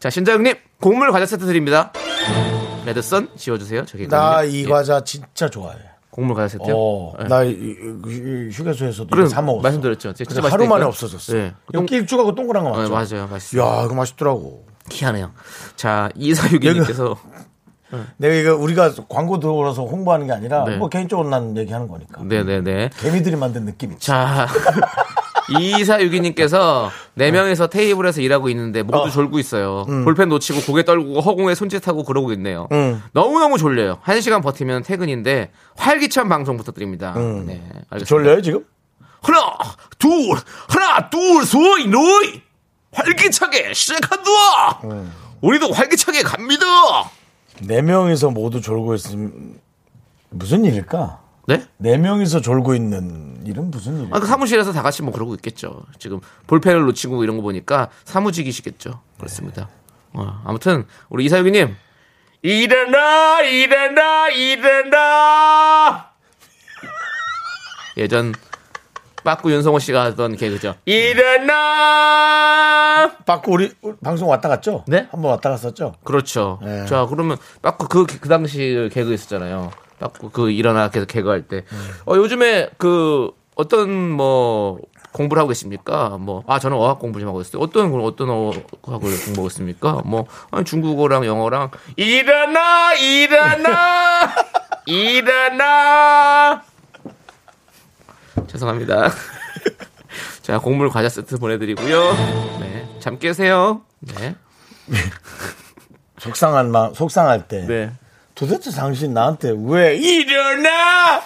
자 신자영님 곡물 과자 세트 드립니다. 레드선 지워주세요. 저기 나 이 과자 진짜 좋아해. 곡물 과자 세트요. 어, 네. 나 이- 이- 휴게소에서도 그럼 사 먹었어. 말씀드렸죠. 진짜 근데 하루 맛있다니까요. 만에 없어졌어. 네. 여기 일주하고 동그란 거 네, 맞죠? 맞아요. 맛있어요. 야, 이거 맛있더라고. 희한해요. 자 이사육이님께서 내가 이거 우리가 광고 들어오라서 홍보하는 게 아니라 네. 뭐 개인적으로 난 얘기하는 거니까. 네네네. 개미들이 만든 느낌이. 자, [LAUGHS] 이사유기님께서 네 명이서 테이블에서 일하고 있는데 모두 어. 졸고 있어요. 볼펜 놓치고 고개 떨구고 허공에 손짓하고 그러고 있네요. 너무너무 졸려요. 한 시간 버티면 퇴근인데 활기찬 방송 부탁드립니다. 네, 알겠습니다. 졸려요 지금? 하나, 둘, 하나, 둘, 셋, 넷! 활기차게 시작한다! 우리도 활기차게 갑니다! 네 명이서 모두 졸고 있으면 무슨 일일까? 네? 네 명이서 졸고 있는 일은 무슨 일일까? 아, 그 사무실에서 다 같이 뭐 그러고 있겠죠. 지금 볼펜을 놓치고 이런 거 보니까 사무직이시겠죠. 그렇습니다. 어, 아무튼 우리 이사유기님 일어나 일어나 일어나 [LAUGHS] 예전 빠꾸 윤성호 씨가 하던 개그죠. 일어나 빠꾸 우리 방송 왔다 갔죠? 네? 한번 왔다 갔었죠? 그렇죠. 네. 자 그러면 빠꾸 그, 그 당시 개그 있었잖아요. 빠꾸 그 일어나 계속 개그할 때. 어, 요즘에 그 어떤 뭐 공부를 하고 계십니까? 뭐, 아, 저는 어학 공부 좀 하고 있어요. 어떤, 어떤 어학을 공부하고 있습니까? 뭐, 아니, 중국어랑 영어랑, 일어나! 일어나! [LAUGHS] 일어나! 죄송합니다. [LAUGHS] 자, 곡물 과자 세트 보내드리고요. 네. 잠 깨세요. 네. [LAUGHS] 속상한 마 속상할 때 네. 도대체 당신 나한테 왜 일어나?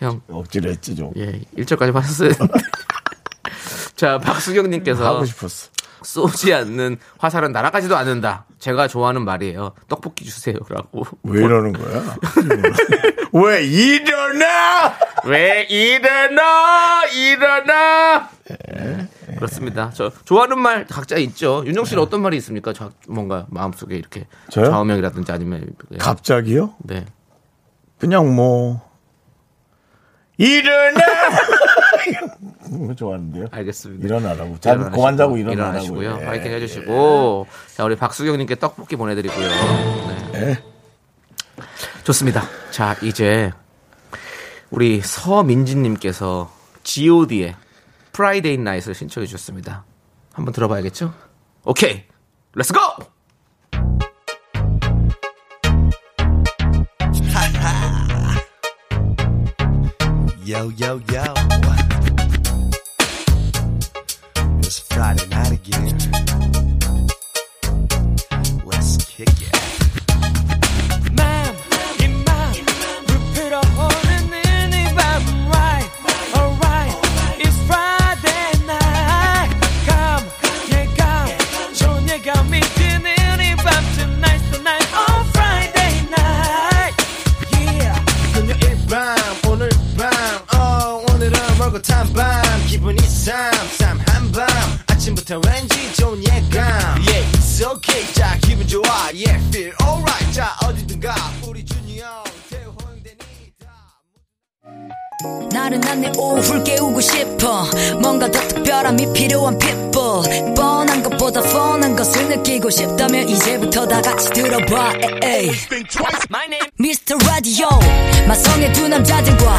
형, 억지로 했지 좀. 예, 1절까지 봤었어요. [LAUGHS] 자, 박수경님께서 하고 싶었어. 쏘지 않는 화살은 날아가지도 않는다. 제가 좋아하는 말이에요. 떡볶이 주세요라고. 왜 이러는 거야? [LAUGHS] 왜 일어나? 왜 일어나 일어나? 네, 그렇습니다. 저 좋아하는 말 각자 있죠. 윤정 씨는 어떤 말이 있습니까? 저, 뭔가 마음속에 이렇게 저요? 좌우명이라든지 아니면 예. 갑자기요? 네. 그냥 뭐 일어나. [LAUGHS] 뭐 좋아하는데요? 알겠습니다. 일어나라고. 자, 그만 자고 일어나라고. 일어나시고요. 예. 파이팅 해주시고. 자, 우리 박수경님께 떡볶이 보내드리고요. 네. 예. 좋습니다. 자, 이제 우리 서민지님께서 G.O.D의 Friday Night을 신청해 주셨습니다. 한번 들어봐야겠죠? 오케이, let's go! Yo, yo, yo. It's Friday night again. Let's kick it. 아침부터 왠지 좋은 예감. Yeah, it's okay. 자, 기분 좋아. Yeah, feel alright. 자, 어디든 가, 우리 형, 태우 호영대니 다. 나른한 내 오후를 깨우고 싶어 뭔가 더 특별함이 필요한 people 뻔한 것보다 뻔한 것을 느끼고 싶다면 이제부터 다 같이 들어봐 에이. Mr. Radio 마성의 두 남자들과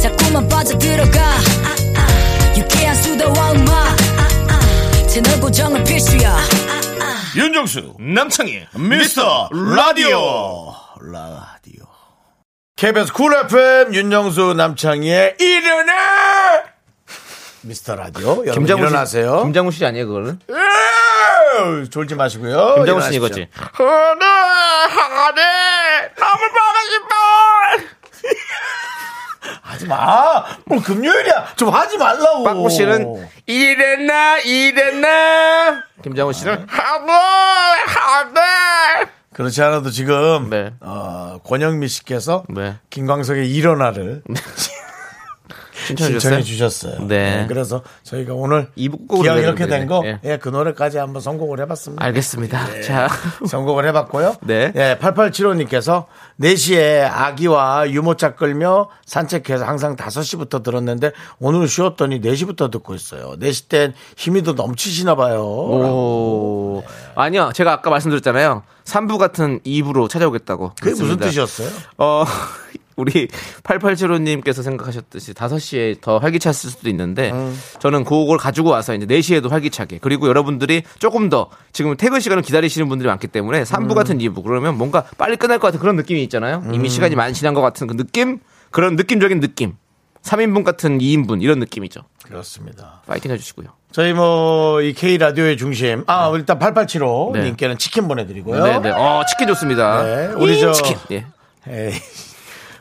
자꾸만 빠져들어가 유쾌한 수다와 음악 채널 고정은 필수야 윤정수 남창희 미스터 라디오 라디오. KBS Cool FM 윤정수 남창희의 일어나! 미스터 라디오. 여러분 김장훈 씨- 일어나세요. 김장훈 씨 아니에요, 그거는? 에이, 졸지 마시고요. 김장훈 씨 일어나십시오. 이거지. 하지 마. 뭐 금요일이야. 좀 하지 말라고. 빠꾸 씨는 이랬나 이랬나 김장훈 씨는 하네 하네 그렇지 않아도 지금 네. 어, 권영미 씨께서 네. 김광석의 일어나를 신청해 신청해 주셨어요. 주셨어요. 네. 그래서 저희가 오늘 내는 이렇게. 된 거, 예. 예, 그 노래까지 한번 선곡을 해봤습니다. 알겠습니다. 자 [LAUGHS] 선곡을 해봤고요. 네. 예, 8875님께서 4시에 아기와 유모차 끌며 산책해서 항상 5시부터 들었는데 오늘 쉬었더니 4시부터 듣고 있어요. 4시 땐 힘이 더 넘치시나 봐요. 오. 아니요, 제가 아까 말씀드렸잖아요. 3부 같은 2부로 찾아오겠다고. 그게 무슨 그렇습니다. 뜻이었어요? 어, 우리 8875님께서 생각하셨듯이 5시에 더 활기찼을 수도 있는데 음. 저는 그걸 가지고 와서 이제 4시에도 활기차게 그리고 여러분들이 조금 더 지금 퇴근 시간을 기다리시는 분들이 많기 때문에 3부 음. 같은 2부 그러면 뭔가 빨리 끝날 것 같은 그런 느낌이 있잖아요. 이미 시간이 많이 지난 것 같은 그 느낌? 그런 느낌적인 느낌. 3인분 같은 2인분 이런 느낌이죠. 그렇습니다. 파이팅 해주시고요. 저희 뭐, 이 K 라디오의 중심. 아, 일단 8875 네. 님께는 치킨 보내드리고요. 네네. 어, 치킨 좋습니다. 네, 우리 저- 치킨. 예.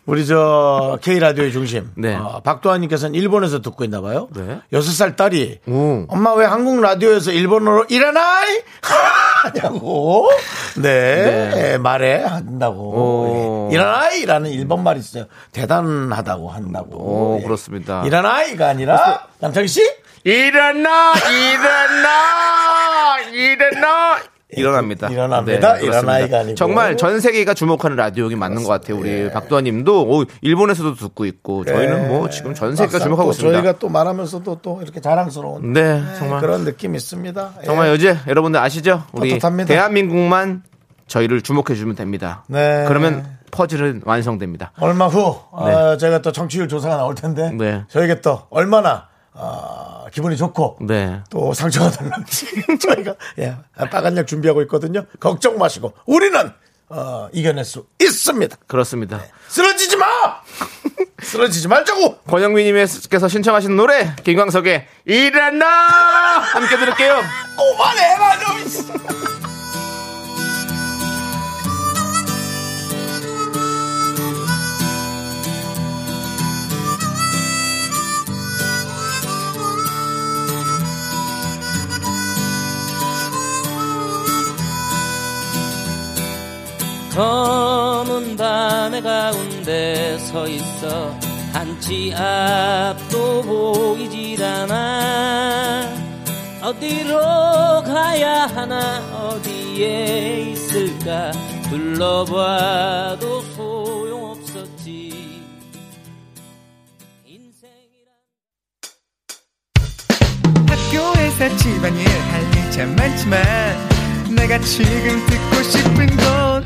우리 저 K 라디오의 중심. 네. 어, 박도환님께서는 일본에서 듣고 있나 봐요. 네. 여섯 살 딸이 오. 엄마 왜 한국 라디오에서 일본어로 일어나이 [LAUGHS] 하냐고 네, 네. 말해 한다고 오. 예. 일어나이라는 일본 말이 있어요. 대단하다고 한다고. 오, 예. 그렇습니다. 일어나이가 아니라 남창희 씨 일어나 일어나 일어나 일어납니다. 일어납니다. 네, 그렇습니다. 일어나 이가 아니고. 정말 전 세계가 주목하는 라디오긴 맞는 것 같아요. 우리 박도환님도 오, 일본에서도 듣고 있고 저희는 뭐 지금 전 세계가 주목하고 또 있습니다. 저희가 또 말하면서도 또 이렇게 자랑스러운 네, 정말 그런 느낌이 있습니다. 예. 정말 요새 여러분들 아시죠? 우리 떳떳합니다. 대한민국만 저희를 주목해 주면 됩니다. 네. 그러면 퍼즐은 완성됩니다. 얼마 후 어, 제가 또 정치율 조사가 나올 텐데 네. 저에게 또 얼마나 어, 기분이 좋고 네. 또 상처가 될는지 [LAUGHS] 저희가 예, 빨간 약 준비하고 있거든요. 걱정 마시고 우리는 어, 이겨낼 수 있습니다. 그렇습니다. 쓰러지지 마. [LAUGHS] 쓰러지지 말자고. 권영민님께서 신청하신 노래 김광석의 일어나 함께 들을게요. [LAUGHS] 그만해라 좀. 검은 밤의 가운데 서 있어. 한치 앞도 보이질 않아. 어디로 가야 하나 어디에 있을까? 둘러봐도 소용없었지. 인생이란 학교에서 집안일 할 일 참 많지만 내가 지금 듣고 싶은 건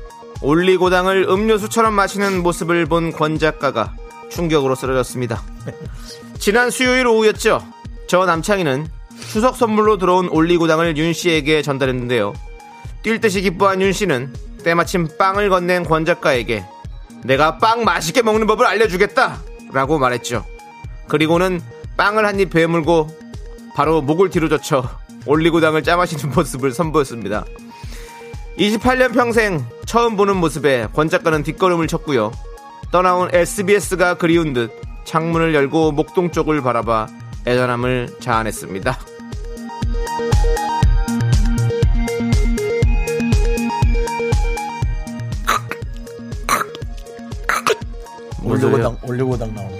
올리고당을 음료수처럼 마시는 모습을 본 권 작가가 충격으로 쓰러졌습니다 지난 수요일 오후였죠 저 남창희는 추석 선물로 들어온 올리고당을 윤 씨에게 전달했는데요 뛸 듯이 기뻐한 윤 씨는 때마침 빵을 건넨 권 작가에게 내가 빵 맛있게 먹는 법을 알려주겠다 라고 말했죠. 그리고는 빵을 한 입 베물고 바로 목을 뒤로 젖혀 올리고당을 짜마시는 모습을 선보였습니다. 28년 평생 처음 보는 모습에 권 작가는 뒷걸음을 쳤고요. 떠나온 SBS가 그리운 듯 창문을 열고 목동 쪽을 바라봐 애잔함을 자아냈습니다. 올려고당 올려고당 나오는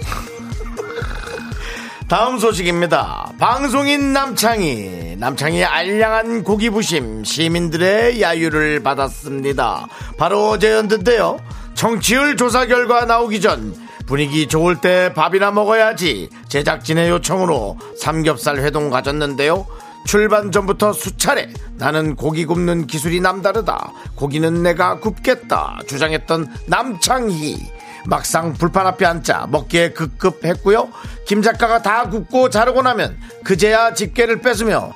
다음 소식입니다. 방송인 남창희 남창희의 알량한 고기부심 시민들의 야유를 받았습니다. 바로 어제였는데요. 정치율 조사 결과 나오기 전 분위기 좋을 때 밥이나 먹어야지 제작진의 요청으로 삼겹살 회동 가졌는데요. 출발 전부터 수차례 나는 고기 굽는 기술이 남다르다. 고기는 내가 굽겠다. 주장했던 남창희. 막상 불판 앞에 앉자 먹기에 급급했고요. 김 작가가 다 굽고 자르고 나면 그제야 집게를 뺏으며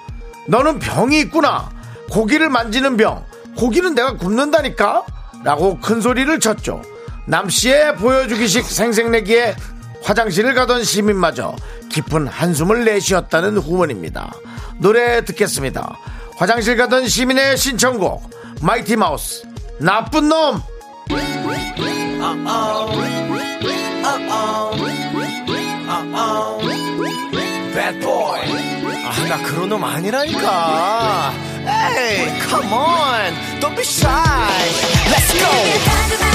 너는 병이 있구나. 고기를 만지는 병. 고기는 내가 굽는다니까? 라고 큰 소리를 쳤죠. 남씨의 보여주기식 생색내기에 화장실을 가던 시민마저 깊은 한숨을 내쉬었다는 후문입니다. 노래 듣겠습니다. 화장실 가던 시민의 신청곡 마이티 마우스 나쁜 놈 Bad 아, 나 그런 놈 아니라니까. Hey, come on. Don't be shy. Let's go.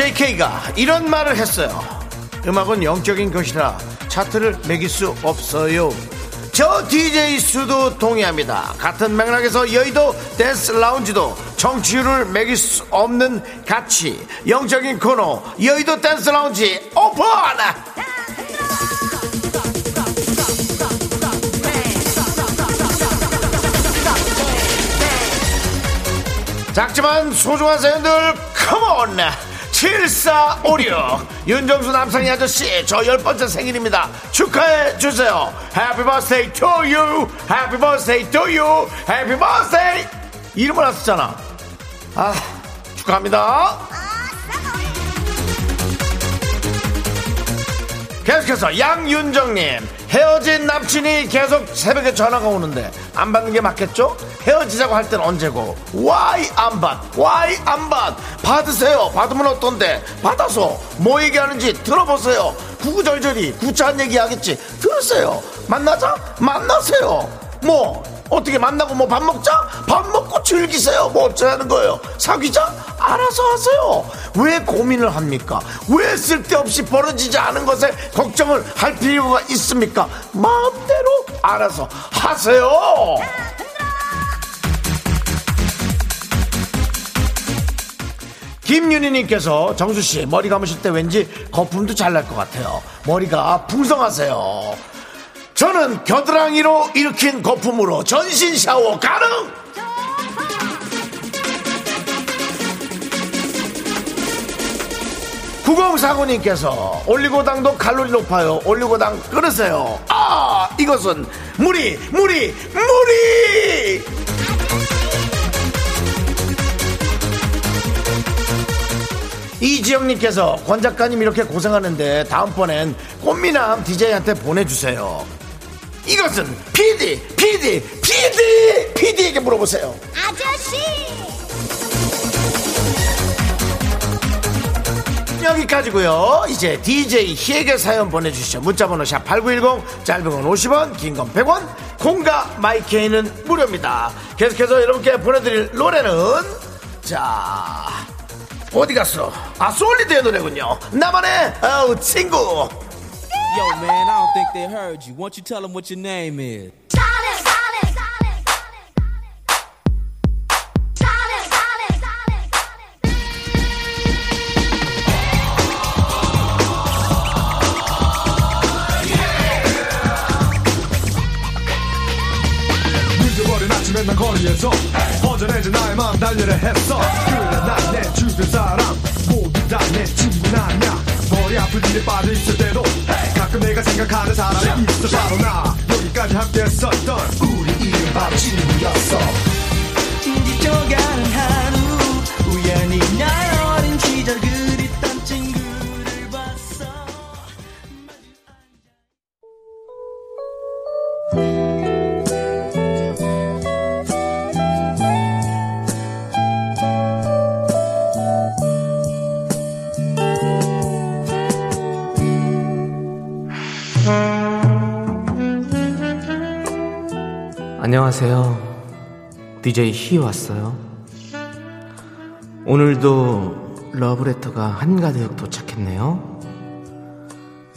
JK가 이런 말을 했어요. 음악은 영적인 것이라 차트를 매길 수 없어요. 저 DJ 수도 동의합니다. 같은 맥락에서 여의도 댄스 라운지도 청취율을 매길 수 없는 가치. 영적인 코너 여의도 댄스 라운지 오픈! 작지만 소중한 사연들 컴온 7456 윤정수 남상희 아저씨 저 열 번째 생일입니다 축하해 주세요 Happy birthday to you Happy birthday to you Happy birthday 이름을 안 쓰잖아 아 축하합니다 계속해서 양윤정님 헤어진 남친이 계속 새벽에 전화가 오는데 안 받는 게 맞겠죠? 헤어지자고 할 땐 언제고? 와이 안 받? 와이 안 받? 받으세요. 받으면 어떤데? 받아서 뭐 얘기하는지 들어보세요. 구구절절히 구차한 얘기 하겠지. 들으세요. 만나자? 만나세요 뭐 어떻게 만나고 뭐 밥 먹자? 밥 먹고 즐기세요. 뭐 어쩌라는 거예요? 사귀자? 알아서 하세요. 왜 고민을 합니까? 왜 쓸데없이 벌어지지 않은 것에 걱정을 할 필요가 있습니까? 마음대로 알아서 하세요. 김윤희님께서 정수씨 머리 감으실 때 왠지 거품도 잘 날 것 같아요. 머리가 풍성하세요. 저는 겨드랑이로 일으킨 거품으로 전신 샤워 가능! 구공사구님께서 올리고당도 칼로리 높아요. 올리고당 끊으세요. 아, 이것은 무리, 무리, 무리! 이지영님께서 권 작가님 이렇게 고생하는데 다음번엔 꽃미남 DJ한테 보내주세요. 이것은 PD, PD, PD, PD에게 물어보세요. 아저씨 여기까지고요. 이제 DJ 희에게 사연 보내주시죠. 문자번호 샵 #8910 짧은 건 50원, 긴 건 100원. 공과 마이케이는 무료입니다. 계속해서 여러분께 보내드릴 노래는 자 어디 갔어? 아 솔리드의 노래군요. 나만의 어, 친구. Yo, man, I don't think they heard you. Won't you tell them what your name is? Solid, solid, solid, solid, solid, solid, solid. 늦어버린 아침에 난 거리에서 허전해진 나의 마음 달려라 했어 그래 난 내 주변 사람 모두 다 내 친구는 아니야 머리 아플 일에 빠져있을 때도 가끔 내가 생각하는 사람이 있어 바로 나. 여기까지 함께 했었던 우리 이름 바로 친구였어. 지쳐가는 안녕하세요. DJ 희 왔어요. 오늘도 러브레터가 한가득 도착했네요.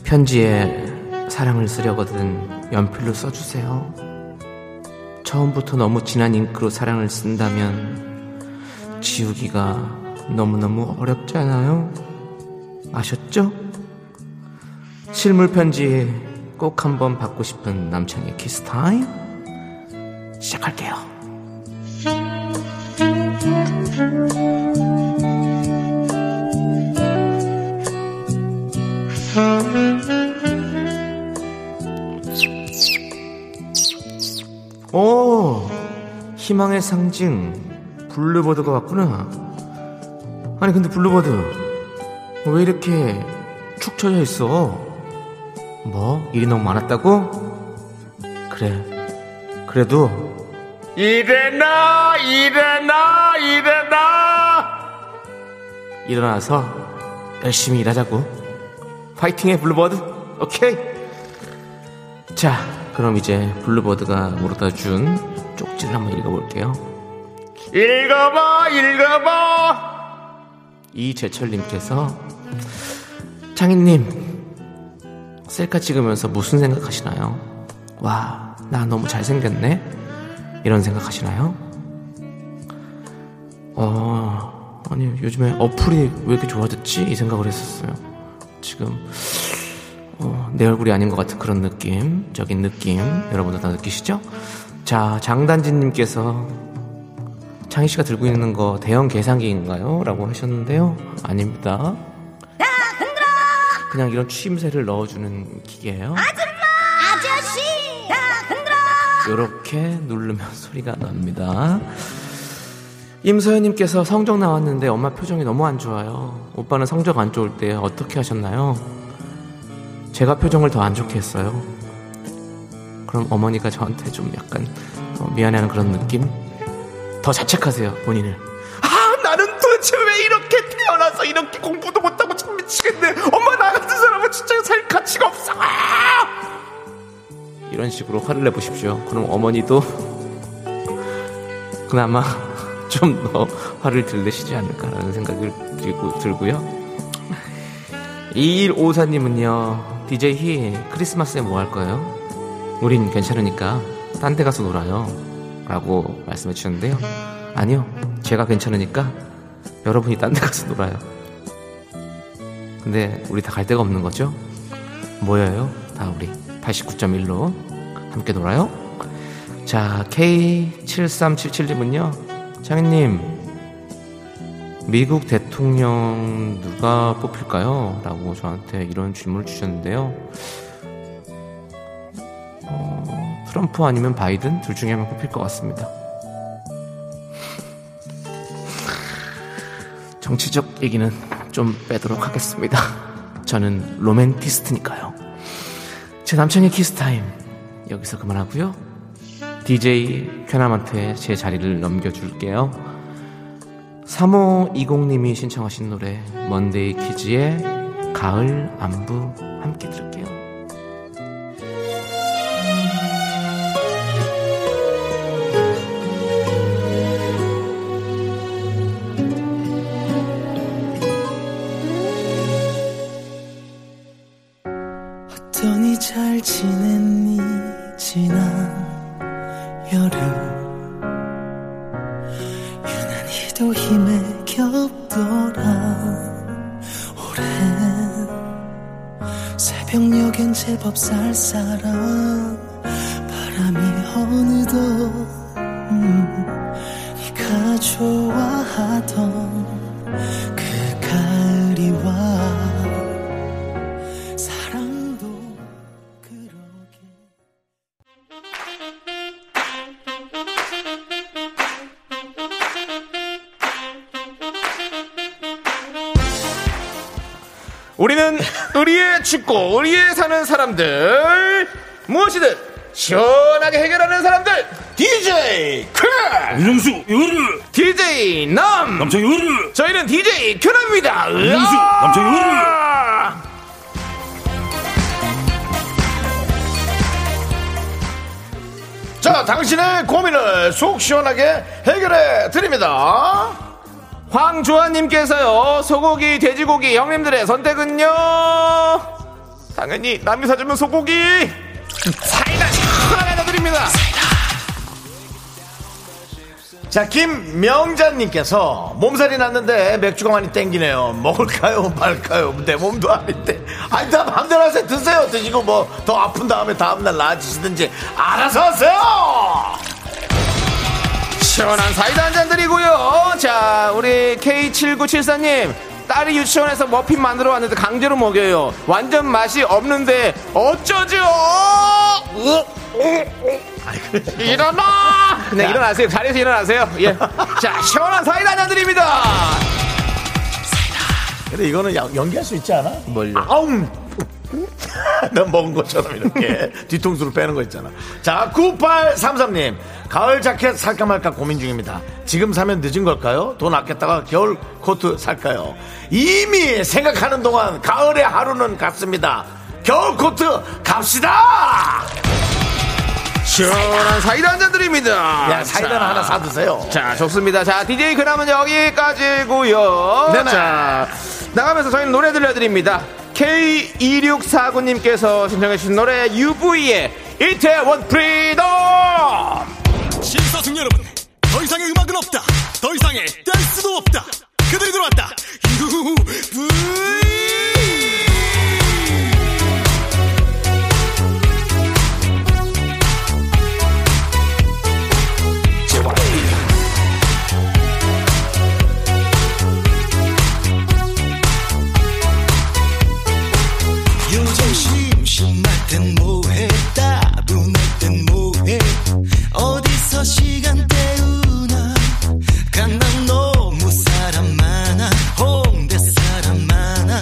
편지에 사랑을 쓰려거든 연필로 써주세요. 처음부터 너무 진한 잉크로 사랑을 쓴다면 지우기가 너무너무 어렵잖아요. 아셨죠? 실물 편지 꼭 한번 받고 싶은 남창희 키스타임 시작할게요. 오, 희망의 상징 bluebird가 왔구나. 아니 근데 bluebird 왜 이렇게 축 처져 있어? 뭐 일이 너무 많았다고? 그래, 그래도 일어나, 일어나, 일어나. 일어나서 열심히 일하자고. 파이팅해 bluebird. 오케이. 자, 그럼 이제 bluebird가 물어다 준 쪽지를 한번 읽어볼게요. 읽어봐, 읽어봐. 이재철님께서 창희님 셀카 찍으면서 무슨 생각하시나요? 와, 나 너무 잘생겼네. 이런 생각하시나요? 어, 아니 요즘에 어플이 왜 이렇게 좋아졌지? 이 생각을 했었어요. 지금 어, 내 얼굴이 아닌 것 같은 그런 느낌적인 느낌 여러분들 다 느끼시죠? 자 장단진님께서 창희 씨가 들고 있는 거 대형 계산기인가요? 라고 하셨는데요 아닙니다 그냥 이런 추임새를 넣어주는 기계예요 흔들어 이렇게 누르면 [LAUGHS] 소리가 납니다 임서연님께서 성적 나왔는데 엄마 표정이 너무 안 좋아요 오빠는 성적 안 좋을 때 어떻게 하셨나요? 제가 표정을 더 안 좋게 했어요. 그럼 어머니가 저한테 좀 약간 어, 미안해하는 그런 느낌? 더 자책하세요, 본인을. 아, 나는 도대체 왜 이렇게 태어나서 이렇게 공부도 못하고 참 미치겠네. 엄마, 나 같은 사람은 진짜 살 가치가 없어. 아! 이런 식으로 화를 내보십시오. 그럼 어머니도 그나마 좀 더 화를 덜 내시지 않을까라는 생각을 들고, 들고요. 2154님은요, DJ 희, 크리스마스에 뭐 할 거예요? 우린 괜찮으니까, 딴 데 가서 놀아요. 라고 말씀해 주셨는데요. 아니요, 제가 괜찮으니까, 여러분이 딴 데 가서 놀아요. 근데, 우리 다 갈 데가 없는 거죠? 모여요. 다 우리 89.1로 함께 놀아요. 자, K7377님은요, 장희님, 미국 대통령 누가 뽑힐까요? 라고 저한테 이런 질문을 주셨는데요. 어, 트럼프 아니면 바이든 둘 중에 한명 뽑힐 것 같습니다. 정치적 얘기는 좀 빼도록 하겠습니다. 저는 로맨티스트니까요. 제 남편의 키스타임 여기서 그만하고요. DJ 쾌남한테 제 자리를 넘겨줄게요. 3520님이 신청하신 노래 먼데이 키즈의 가을 안부 함께 들을게요. 어떠니 잘 지냈니? 지난 여름. 유난히도 힘에 겹더라. 오랜 새벽녘엔 제법 쌀쌀한 바람이 어느덧 음, 네가 좋아하던 그 가을이 와 우리의 춥고 우리의 사는 사람들 무엇이든 시원하게 해결하는 사람들 DJ 쾌 윤정수 요르 DJ 남! 남창희 요르 저희는 DJ 쾌남입니다. 윤정수 남창희 요르 자 당신의 고민을 속 시원하게 해결해 드립니다 황조아님께서요 소고기 돼지고기 형님들의 선택은요? 당연히 남이 사주면 소고기! 사이다! 시원하게 드립니다! 자 김명자님께서 몸살이 났는데 맥주가 많이 땡기네요. 먹을까요? 말까요? 내 몸도 아닌데. 아니 다 마음대로 하세요. 드세요. 드시고 뭐 더 아픈 다음에 다음날 나아지시든지 알아서 하세요 시원한 사이다 한 잔 드리고요. 자, 우리 K7974님. 딸이 유치원에서 머핀 만들어 왔는데 강제로 먹여요. 완전 맛이 없는데 어쩌죠? 일어나! 네, 일어나세요. 자리에서 일어나세요. 예. [LAUGHS] 자, 시원한 사이다 한 잔 드립니다. 근데 이거는 야- 연기할 수 있지 않아? 뭘요? 아웅 [LAUGHS] 넌 먹은 것처럼 이렇게 [LAUGHS] 뒤통수를 빼는 거 있잖아. 자, 9833님. 가을 자켓 살까 말까 고민 중입니다. 지금 사면 늦은 걸까요? 돈 아꼈다가 겨울 코트 살까요? 이미 생각하는 동안 가을의 하루는 갔습니다. 겨울 코트 갑시다! 시원한 사이다 한 잔 드립니다. 야, 사이다는 자. 하나 사드세요. 자, 좋습니다. 자, DJ 그남은 여기까지고요 네네. 자, 나가면서 저희는 노래 들려드립니다. K2649님께서 신청해주신 노래 UV의 이태원 Freedom! 신사숙녀 여러분 더 이상의 음악은 없다 더 이상의 댄스도 없다 그들이 들어왔다 UV yo 어디서 시간 때우나 강남 너무 사람 많아 홍대 사람 많아.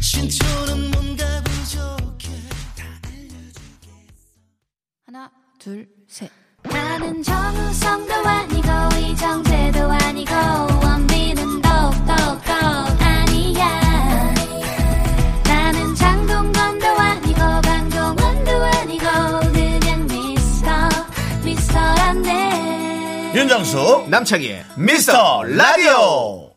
신촌은 뭔가 부족해. 하나, 둘, 셋. 나는 정우성도 아니고 이정재도 아니고 원빈은 더욱더 아 윤정수, 남창희의 미스터 라디오!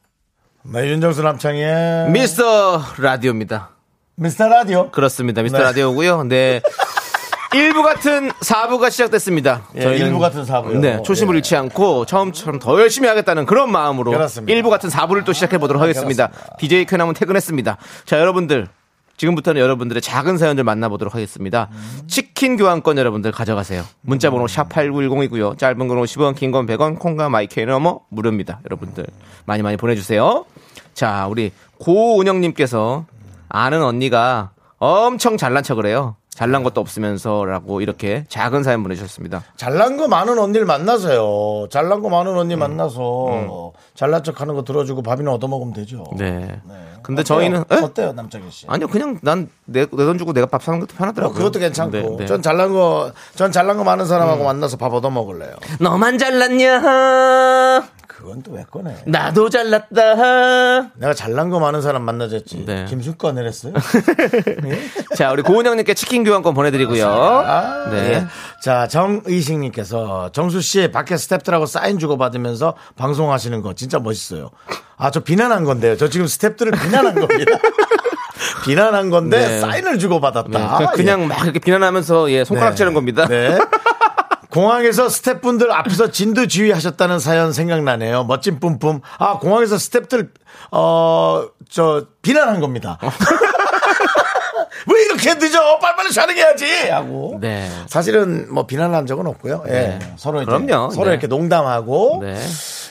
네, 윤정수 남창의 미스터 라디오입니다. 미스터 라디오. 그렇습니다. 미스터 네. 라디오고요 네. [LAUGHS] 1부 같은 4부가 시작됐습니다. 예, 일부 같은 4부요. 네, 초심을 예. 잃지 않고 처음처럼 더 열심히 하겠다는 그런 마음으로 그렇습니다. 1부 같은 4부를 또 시작해 보도록 하겠습니다. 그렇습니다. DJ 쾌남은 퇴근했습니다. 자, 여러분들 지금부터는 여러분들의 작은 사연들 만나보도록 하겠습니다. 치킨 교환권 여러분들 가져가세요. 문자 번호 샵8910이고요. 짧은 건 50원, 긴 건 100원, 콩과 마이크는 어머 무료입니다. 여러분들 많이 많이 보내 주세요. 자, 우리 고은영 님께서 아는 언니가 엄청 잘난 척을 해요. 잘난 것도 없으면서라고 이렇게 작은 사연 보내주셨습니다. 잘난 거 많은 언니를 만나서요. 잘난 거 많은 언니 만나서 잘난 척 하는 거 들어주고 밥이나 얻어먹으면 되죠. 네. 근데 어때요? 저희는 에? 어때요, 남창희 씨? 아니요 그냥 난 내 돈 주고 내가 밥 사는 것도 어, 편하더라고요. 그것도 괜찮고. 네, 네. 전 잘난 거, 전 잘난 거 많은 사람하고 만나서 밥 얻어 먹을래요. 너만 잘났냐? 그건 또 왜 꺼내? 나도 잘났다. 내가 잘난 거 많은 사람 만나졌지. 네. 김숙관을 했어요. [LAUGHS] 자 우리 고은 형님께 치킨 교환권 보내드리고요. 아, 네. 예. 자, 정의식님께서 정수 씨 밖에 스탭들하고 사인 주고 받으면서 방송하시는 거 진짜 멋있어요. 아, 저 비난한 건데요. 저 지금 스탭들을 비난한 [LAUGHS] 겁니다. 비난한 건데 네. 사인을 주고 받았다. 네. 그냥 예. 막 이렇게 비난하면서 예 손가락질한 겁니다. 네. 공항에서 스탭분들 앞에서 진두 지휘 하셨다는 사연 생각나네요. 멋진 뿜뿜. 아, 공항에서 스탭들, 어, 저, 비난한 겁니다. [LAUGHS] 왜 이렇게 늦어? 빨리빨리 촬영해야지! 하고. 네. 사실은 뭐 비난한 적은 없고요. 예. 네. 서로 이제 그럼요. 서로 네. 이렇게 농담하고 네.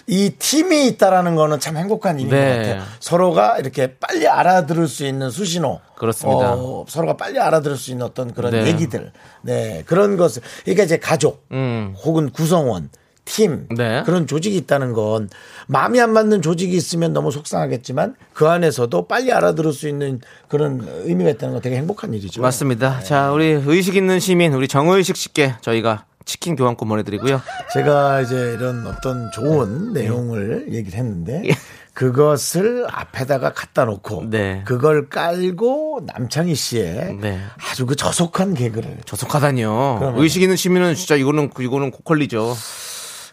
이 팀이 있다라는 거는 참 행복한 일인 네. 것 같아요. 서로가 이렇게 빨리 알아들을 수 있는 수신호. 그렇습니다. 어, 서로가 빨리 알아들을 수 있는 어떤 그런 네. 얘기들. 네. 그런 것을. 그러니까 이제 가족 음. 혹은 구성원. 팀 네. 그런 조직이 있다는 건 마음이 안 맞는 조직이 있으면 너무 속상하겠지만 그 안에서도 빨리 알아들을 수 있는 그런 의미가 있다는 건 되게 행복한 일이죠. 맞습니다. 자 우리 의식 있는 시민 우리 정의식 씨께 저희가 치킨 교환권 보내드리고요. 제가 이제 이런 어떤 좋은 내용을 얘기를 했는데 예. 그것을 앞에다가 갖다 놓고 네. 그걸 깔고 남창희 씨의 네. 아주 그 저속한 개그를 저속하다니요. 의식 있는 시민은 진짜 이거는 이거는 고퀄리죠.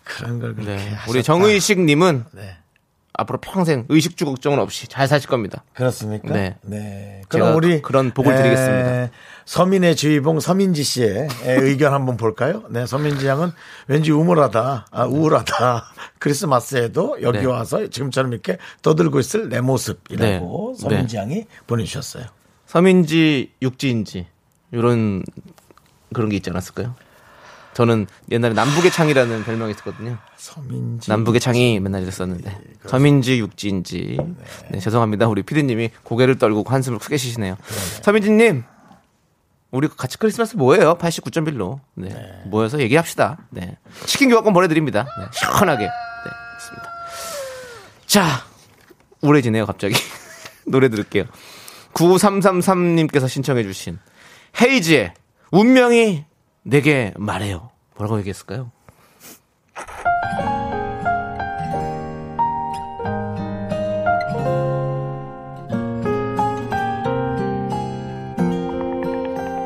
그런 걸 그렇게 네. 우리 정의식님은 네. 앞으로 평생 의식주 걱정은 없이 잘 사실 겁니다. 그렇습니까? 네. 네. 그럼 우리 그런 복을 드리겠습니다. 서민의 주의봉 서민지 씨의 의견 한번 볼까요? 네, 서민지 양은 왠지 우물하다, 아, 우울하다. [LAUGHS] 크리스마스에도 여기 네. 와서 지금처럼 이렇게 떠들고 있을 내 모습이라고 네. 서민지 양이 보내주셨어요. 서민지 육지인지 이런 그런 게 있지 않았을까요? 저는 옛날에 남북의 창이라는 별명이 있었거든요. 서민지. 남북의 창이 맨날 이랬었는데. 서민지 육지인지. 네, 죄송합니다. 우리 피디님이 고개를 떨고 한숨을 크게 쉬시네요. 서민지님 우리 같이 크리스마스 뭐예요? 89.1로. 네, 모여서 얘기합시다. 네. 치킨 교환권 보내드립니다. 네, 시원하게. 네, 그렇습니다. 자 우울해지네요 갑자기. [LAUGHS] 노래 들을게요. 9333님께서 신청해 주신 헤이즈의 운명이 내게 말해요 뭐라고 얘기했을까요?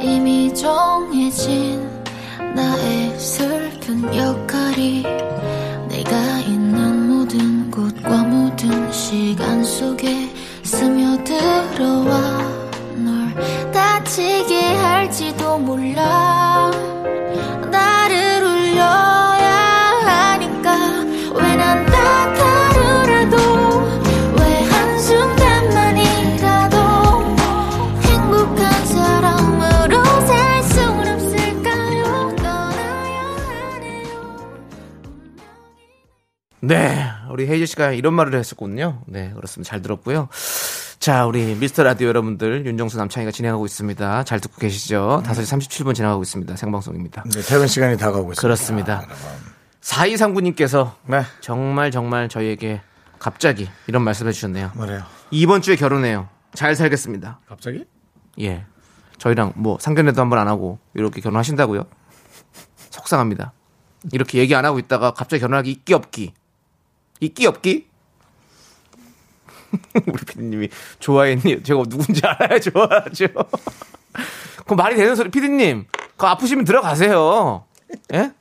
이미 정해진 나의 슬픈 역할이 내가 있는 모든 곳과 모든 시간 속에 스며들어와 널 다치게 할지도 몰라 나를 울려야 하니까 왜난 다가르라도 왜 한순간만이라도 행복한 사람으로 살 순 없을까요 떠나야 하네요 네, 우리 헤이즈 씨가 이런 말을 했었군요. 네, 그렇습니다. 잘 들었고요. 자, 우리 미스터 라디오 여러분들, 윤정수 남창희가 진행하고 있습니다. 잘 듣고 계시죠? 5시 37분 지나가고 있습니다. 생방송입니다. 네, 퇴근 시간이 다가오고 있습니다. 그렇습니다. 4239님께서 네. 정말 정말 저희에게 갑자기 이런 말씀 해 주셨네요. 뭐래요? 이번 주에 결혼해요. 잘 살겠습니다. 갑자기? 예. 저희랑 뭐 상견례도 한 번 안 하고 이렇게 결혼하신다고요? 속상합니다. 이렇게 얘기 안 하고 있다가 갑자기 결혼하기 있기 없기. 있기 없기? [LAUGHS] 우리 피디님이 좋아했니? 제가 누군지 알아야 좋아하죠. [LAUGHS] 그럼 말이 되는 소리, 피디님. 그 아프시면 들어가세요. 예?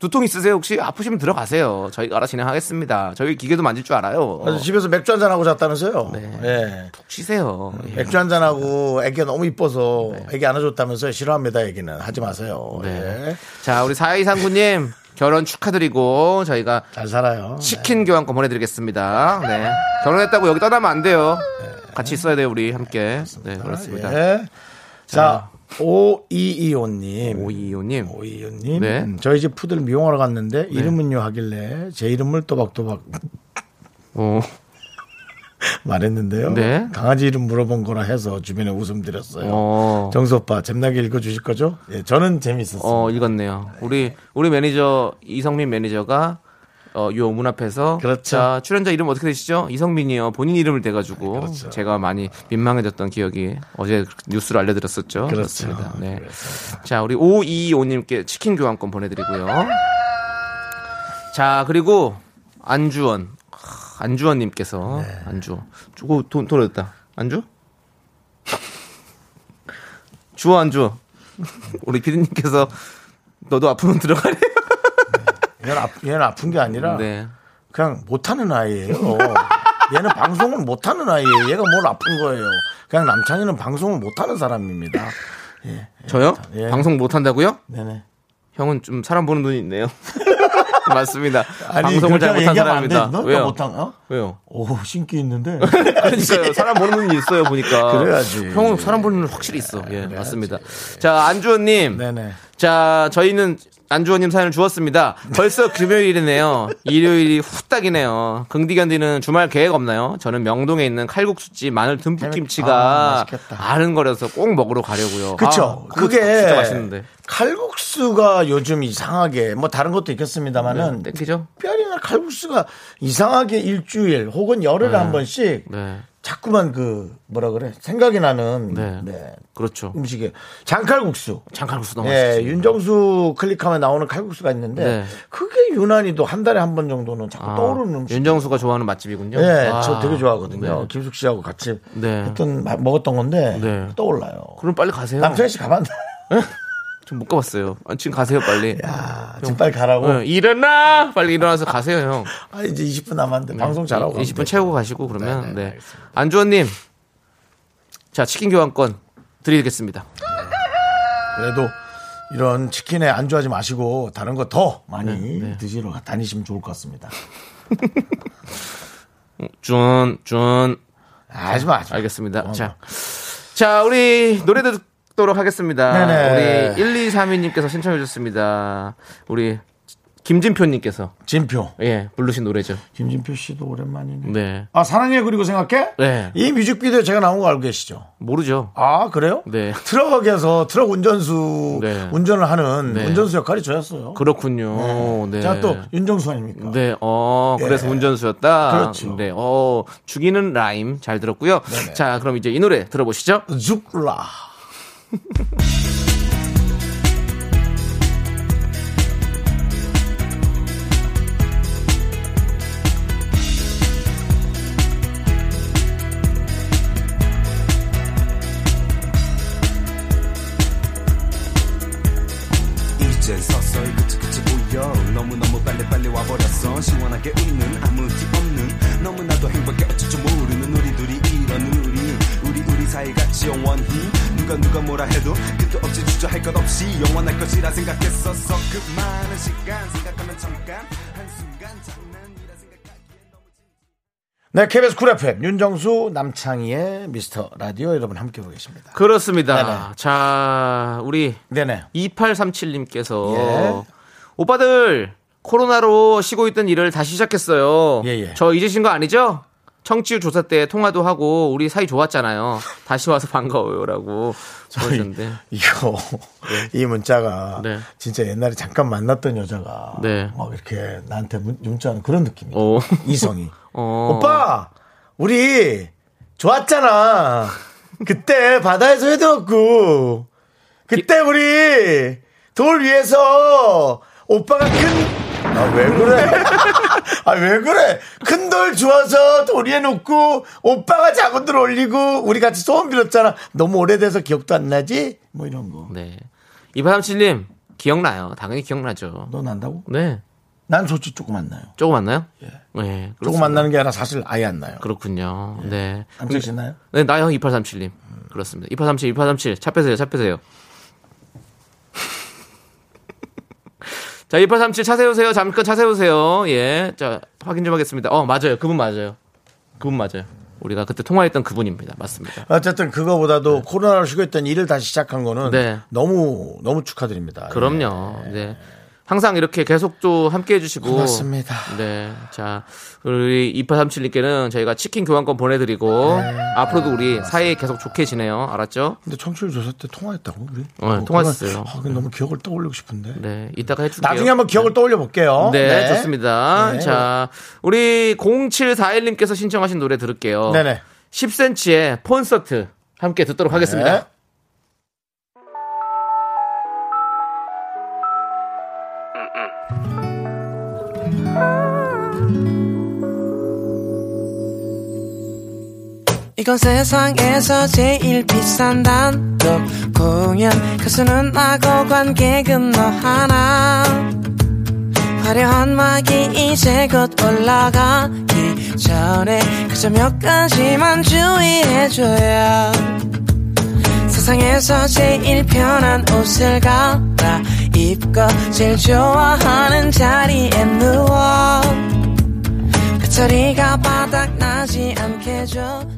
두통 있으세요 혹시? 아프시면 들어가세요. 저희가 알아 진행하겠습니다. 저희 기계도 만질 줄 알아요. 그래서 집에서 맥주 한잔 하고 잤다면서요? 네. 예. 푹 쉬세요. 예. 맥주 한잔 하고 애기가 너무 이뻐서 애기 안아줬다면서요? 싫어합니다, 애기는. 하지 마세요. 네. 예. 자, 우리 4239님 결혼 축하드리고 저희가 잘 살아요. 치킨 교환권 보내드리겠습니다. 네. 결혼했다고 여기 떠나면 안 돼요. 같이 있어야 돼요, 우리 함께. 네, 그렇습니다. 예. 자, 5225님. 오이호님. 오이호님. 네. 음, 저희 집 푸들 미용하러 갔는데 이름은요 하길래 제 이름을 또박또박 어. [LAUGHS] 말했는데요. 네. 강아지 이름 물어본 거라 해서 주변에 웃음 드렸어요. 어. 정수 오빠 잼나게 읽어 주실 거죠? 예, 저는 재밌었어요. 어, 읽었네요. 우리 우리 매니저 이성민 매니저가 어, 요문 앞에서 그렇죠. 자, 출연자 이름 어떻게 되시죠? 이성민이요. 본인 이름을 대 가지고 그렇죠. 제가 많이 민망해졌던 기억이 어제 뉴스로 알려 드렸었죠. 그렇죠. 그렇습니다. 네. 자, 우리 5225 님께 치킨 교환권 보내 드리고요. 자, 그리고 안주원. 하, 안주원 님께서 네. 안주. 저거 돈 돌아졌다. 안주? [LAUGHS] 주어 안주. 우리 피디님께서 너도 앞으로 들어가래. 얘는, 아프, 얘는 아픈 게 아니라 네. 그냥 못하는 아이예요. 얘는 방송을 못하는 아이예요. 얘가 뭘 아픈 거예요. 그냥 남창이는 방송을 못하는 사람입니다. 예. 저요? 예. 방송 못 한다고요? 네네. 형은 좀 사람 보는 눈이 있네요. [LAUGHS] [LAUGHS] 맞습니다. 아니, 방송을 잘 그렇게 못한 얘기하면 안 돼. 사람입니다. 너 왜요? 못한, 어? 왜요? 오, 신기 있는데. [LAUGHS] 그러니까요. 사람 보는 눈이 있어요, 보니까. 그래야지. 형은 사람 보는 눈 확실히 있어. 예, 맞습니다. 자, 안주원님. 네네. 자, 저희는 안주원님 사연을 주었습니다. 벌써 금요일이네요. 일요일이 후딱이네요. 긍디견디는 주말 계획 없나요? 저는 명동에 있는 칼국수집 마늘 듬뿍 아, 김치가 맛있겠다. 아른거려서 꼭 먹으러 가려고요. 그쵸. 아, 그게 진짜 맛있는데. 칼국수가 요즘 이상하게 뭐 다른 것도 있겠습니다만은 네, 땡기죠? 특별히나 칼국수가 이상하게 일주일 혹은 열흘에 한 번씩 네. 자꾸만 그 뭐라 그래 생각이 나는 네. 네. 그렇죠. 음식이 장칼국수. 장칼국수 너무 예. 윤정수 클릭하면 나오는 칼국수가 있는데 네. 그게 유난히도 한 달에 한 번 정도는 자꾸 아, 떠오르는 음식. 윤정수가 좋아하는 맛집이군요. 네, 아, 저 되게 좋아하거든요. 네. 김숙 씨하고 같이 네. 했던 마- 먹었던 건데 네. 떠올라요. 그럼 빨리 가세요. 남편이 씨 가봤 나? 좀못 가봤어요. 아, 지금 가세요, 빨리. 야, 지금 빨리 가라고. 어, 일어나! 빨리 일어나서 가세요, 형. 아, 이제 20분 남았는데 방송 잘하고. 20분 가면 채우고. 가시고 그러면 네, 네, 네. 안주원님, 자 치킨 교환권 드리겠습니다. 그래도 이런 치킨에 안주하지 마시고 다른 거 더 많이 네, 드시러 다니시면 좋을 것 같습니다. 준, 준. 아, 하지 마, 하지 마. 알겠습니다. 어, 자, 자 우리 노래 듣 도록 하겠습니다. 네네. 우리 1232님께서 신청해 주셨습니다. 우리 김진표님께서 진표. 예 부르신 노래죠. 김진표 씨도 오랜만이네. 네, 아, 사랑해 그리고 생각해? 네. 이 뮤직비디오 제가 나온 거 알고 계시죠? 모르죠. 아, 그래요? 네. 트럭에서 트럭 운전수 네. 운전을 하는 네. 운전수 역할이 저였어요. 그렇군요. 네. 제가 또 윤정수 아닙니까? 네, 어, 그래서 예. 운전수였다. 그렇죠. 네, 어, 죽이는 라임 잘 들었고요. 네네. 자, 그럼 이제 이 노래 들어보시죠. 죽라. Ha ha ha. 네, KBS Cool FM 윤정수 남창희의 미스터 라디오 여러분 함께 보고 계십니다. 그렇습니다. 네네. 자, 우리 네네. 2837님께서 예. 오빠들 코로나로 쉬고 있던 일을 다시 시작했어요. 예, 예. 저 잊으신 거 아니죠? 청취율 조사 때 통화도 하고 우리 사이 좋았잖아요. 다시 와서 반가워요라고 보내셨는데 이거 이 문자가 네. 진짜 옛날에 잠깐 만났던 여자가 네. 막 이렇게 나한테 문, 문자하는 그런 느낌이에요. 오. 이성이. 어. 오빠 우리 좋았잖아. 그때 바다에서 해먹고 그때 우리 돌 위에서 오빠가 큰 아, 왜 그래? [LAUGHS] 아, 왜 그래? 큰 돌 주워서 돌 위에 놓고, 오빠가 작은 돌 올리고, 우리 같이 소원 빌었잖아. 너무 오래돼서 기억도 안 나지? 뭐 이런 거. 네. 2837님 기억나요. 당연히 기억나죠. 너 난다고? 네. 난 솔직히 조금 안 나요. 조금 안 나요? 예. 네. 조금 안 나는 게 아니라 사실 아예 안 나요. 그렇군요. 네. 남창 씨 나요? 네, 나요. 2837님. 그렇습니다. 2837, 2837. 차 빼세요, 차 빼세요. 자, 2837 차 세우세요. 잠깐 차 세우세요. 예. 자, 확인 좀 하겠습니다. 어, 맞아요. 그분 맞아요. 그분 맞아요. 우리가 그때 통화했던 그분입니다. 맞습니다. 어쨌든 그거보다도 코로나로 쉬고 있던 일을 다시 시작한 거는 네. 너무 너무 축하드립니다. 그럼요. 네. 항상 이렇게 계속 또 함께 해주시고. 고맙습니다. 네. 자, 우리 2837님께는 저희가 치킨 교환권 보내드리고, 네. 앞으로도 우리 사이 계속 좋게 지내요. 알았죠? 근데 청취율 조사 때 통화했다고 우리? 어, 통화했어요. 아, 너무 기억을 떠올리고 싶은데. 네. 이따가 해줄게요. 나중에 한번 기억을 떠올려 볼게요. 네, 좋습니다. 네. 자, 우리 0741님께서 신청하신 노래 들을게요. 네네. 10cm의 콘서트 함께 듣도록 하겠습니다. 이건 세상에서 제일 비싼 단독 공연 가수는 나고 관객은 너 하나. 화려한 막이 이제 곧 올라가기 전에 그저 몇 가지만 주의해줘요. 세상에서 제일 편한 옷을 갈아 입고 제일 좋아하는 자리에 누워. 배터리가 바닥나지 않게 조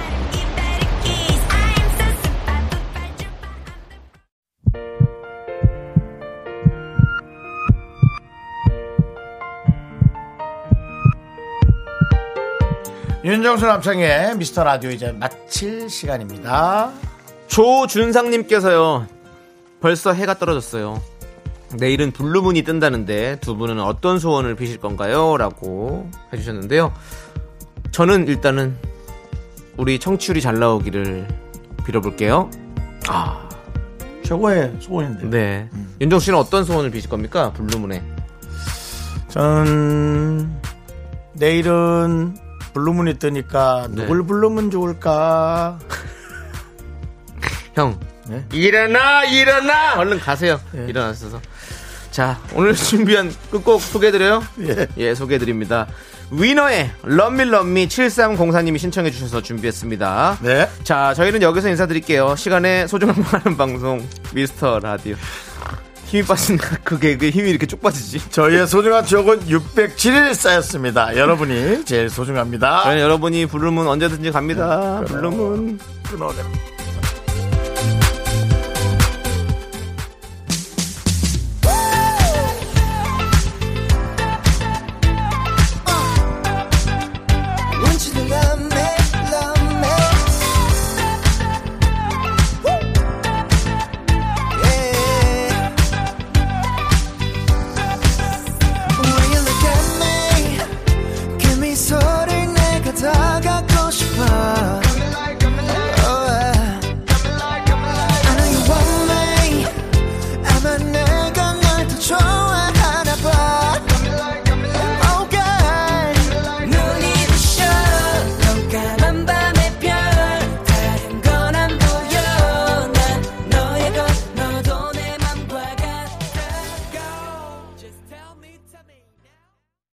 윤정수 남창희의 미스터 라디오 이제 마칠 시간입니다. 조준상님께서요. 벌써 해가 떨어졌어요. 내일은 블루문이 뜬다는데 두 분은 어떤 소원을 비실 건가요? 라고 해주셨는데요. 저는 일단은 우리 청취율이 잘 나오기를 빌어볼게요. 아, 최고의 소원인데. 네. 윤정 씨는 어떤 소원을 비실 겁니까? blue moon에. 저는 내일은 blue moon이 뜨니까 네. 누굴 부르면 좋을까? [LAUGHS] 형, 네? 일어나, 일어나! 얼른 가세요. 일어나셔서. 자, 오늘 준비한 끝곡 소개해드려요? 예. 예, 소개해드립니다. 위너의 럼밀럼미 7304님이 신청해 주셔서 준비했습니다. 네. 자, 저희는 여기서 인사드릴게요. 시간에 소중한 많은 방송 미스터 라디오. 힘이 빠진 [LAUGHS] 그게 그 힘이 이렇게 쭉 빠지지. 저희의 소중한 추억은 607일 쌓였습니다. 여러분이 제일 소중합니다. 저희는 여러분이 부르면 언제든지 갑니다. 부르면 그 노래.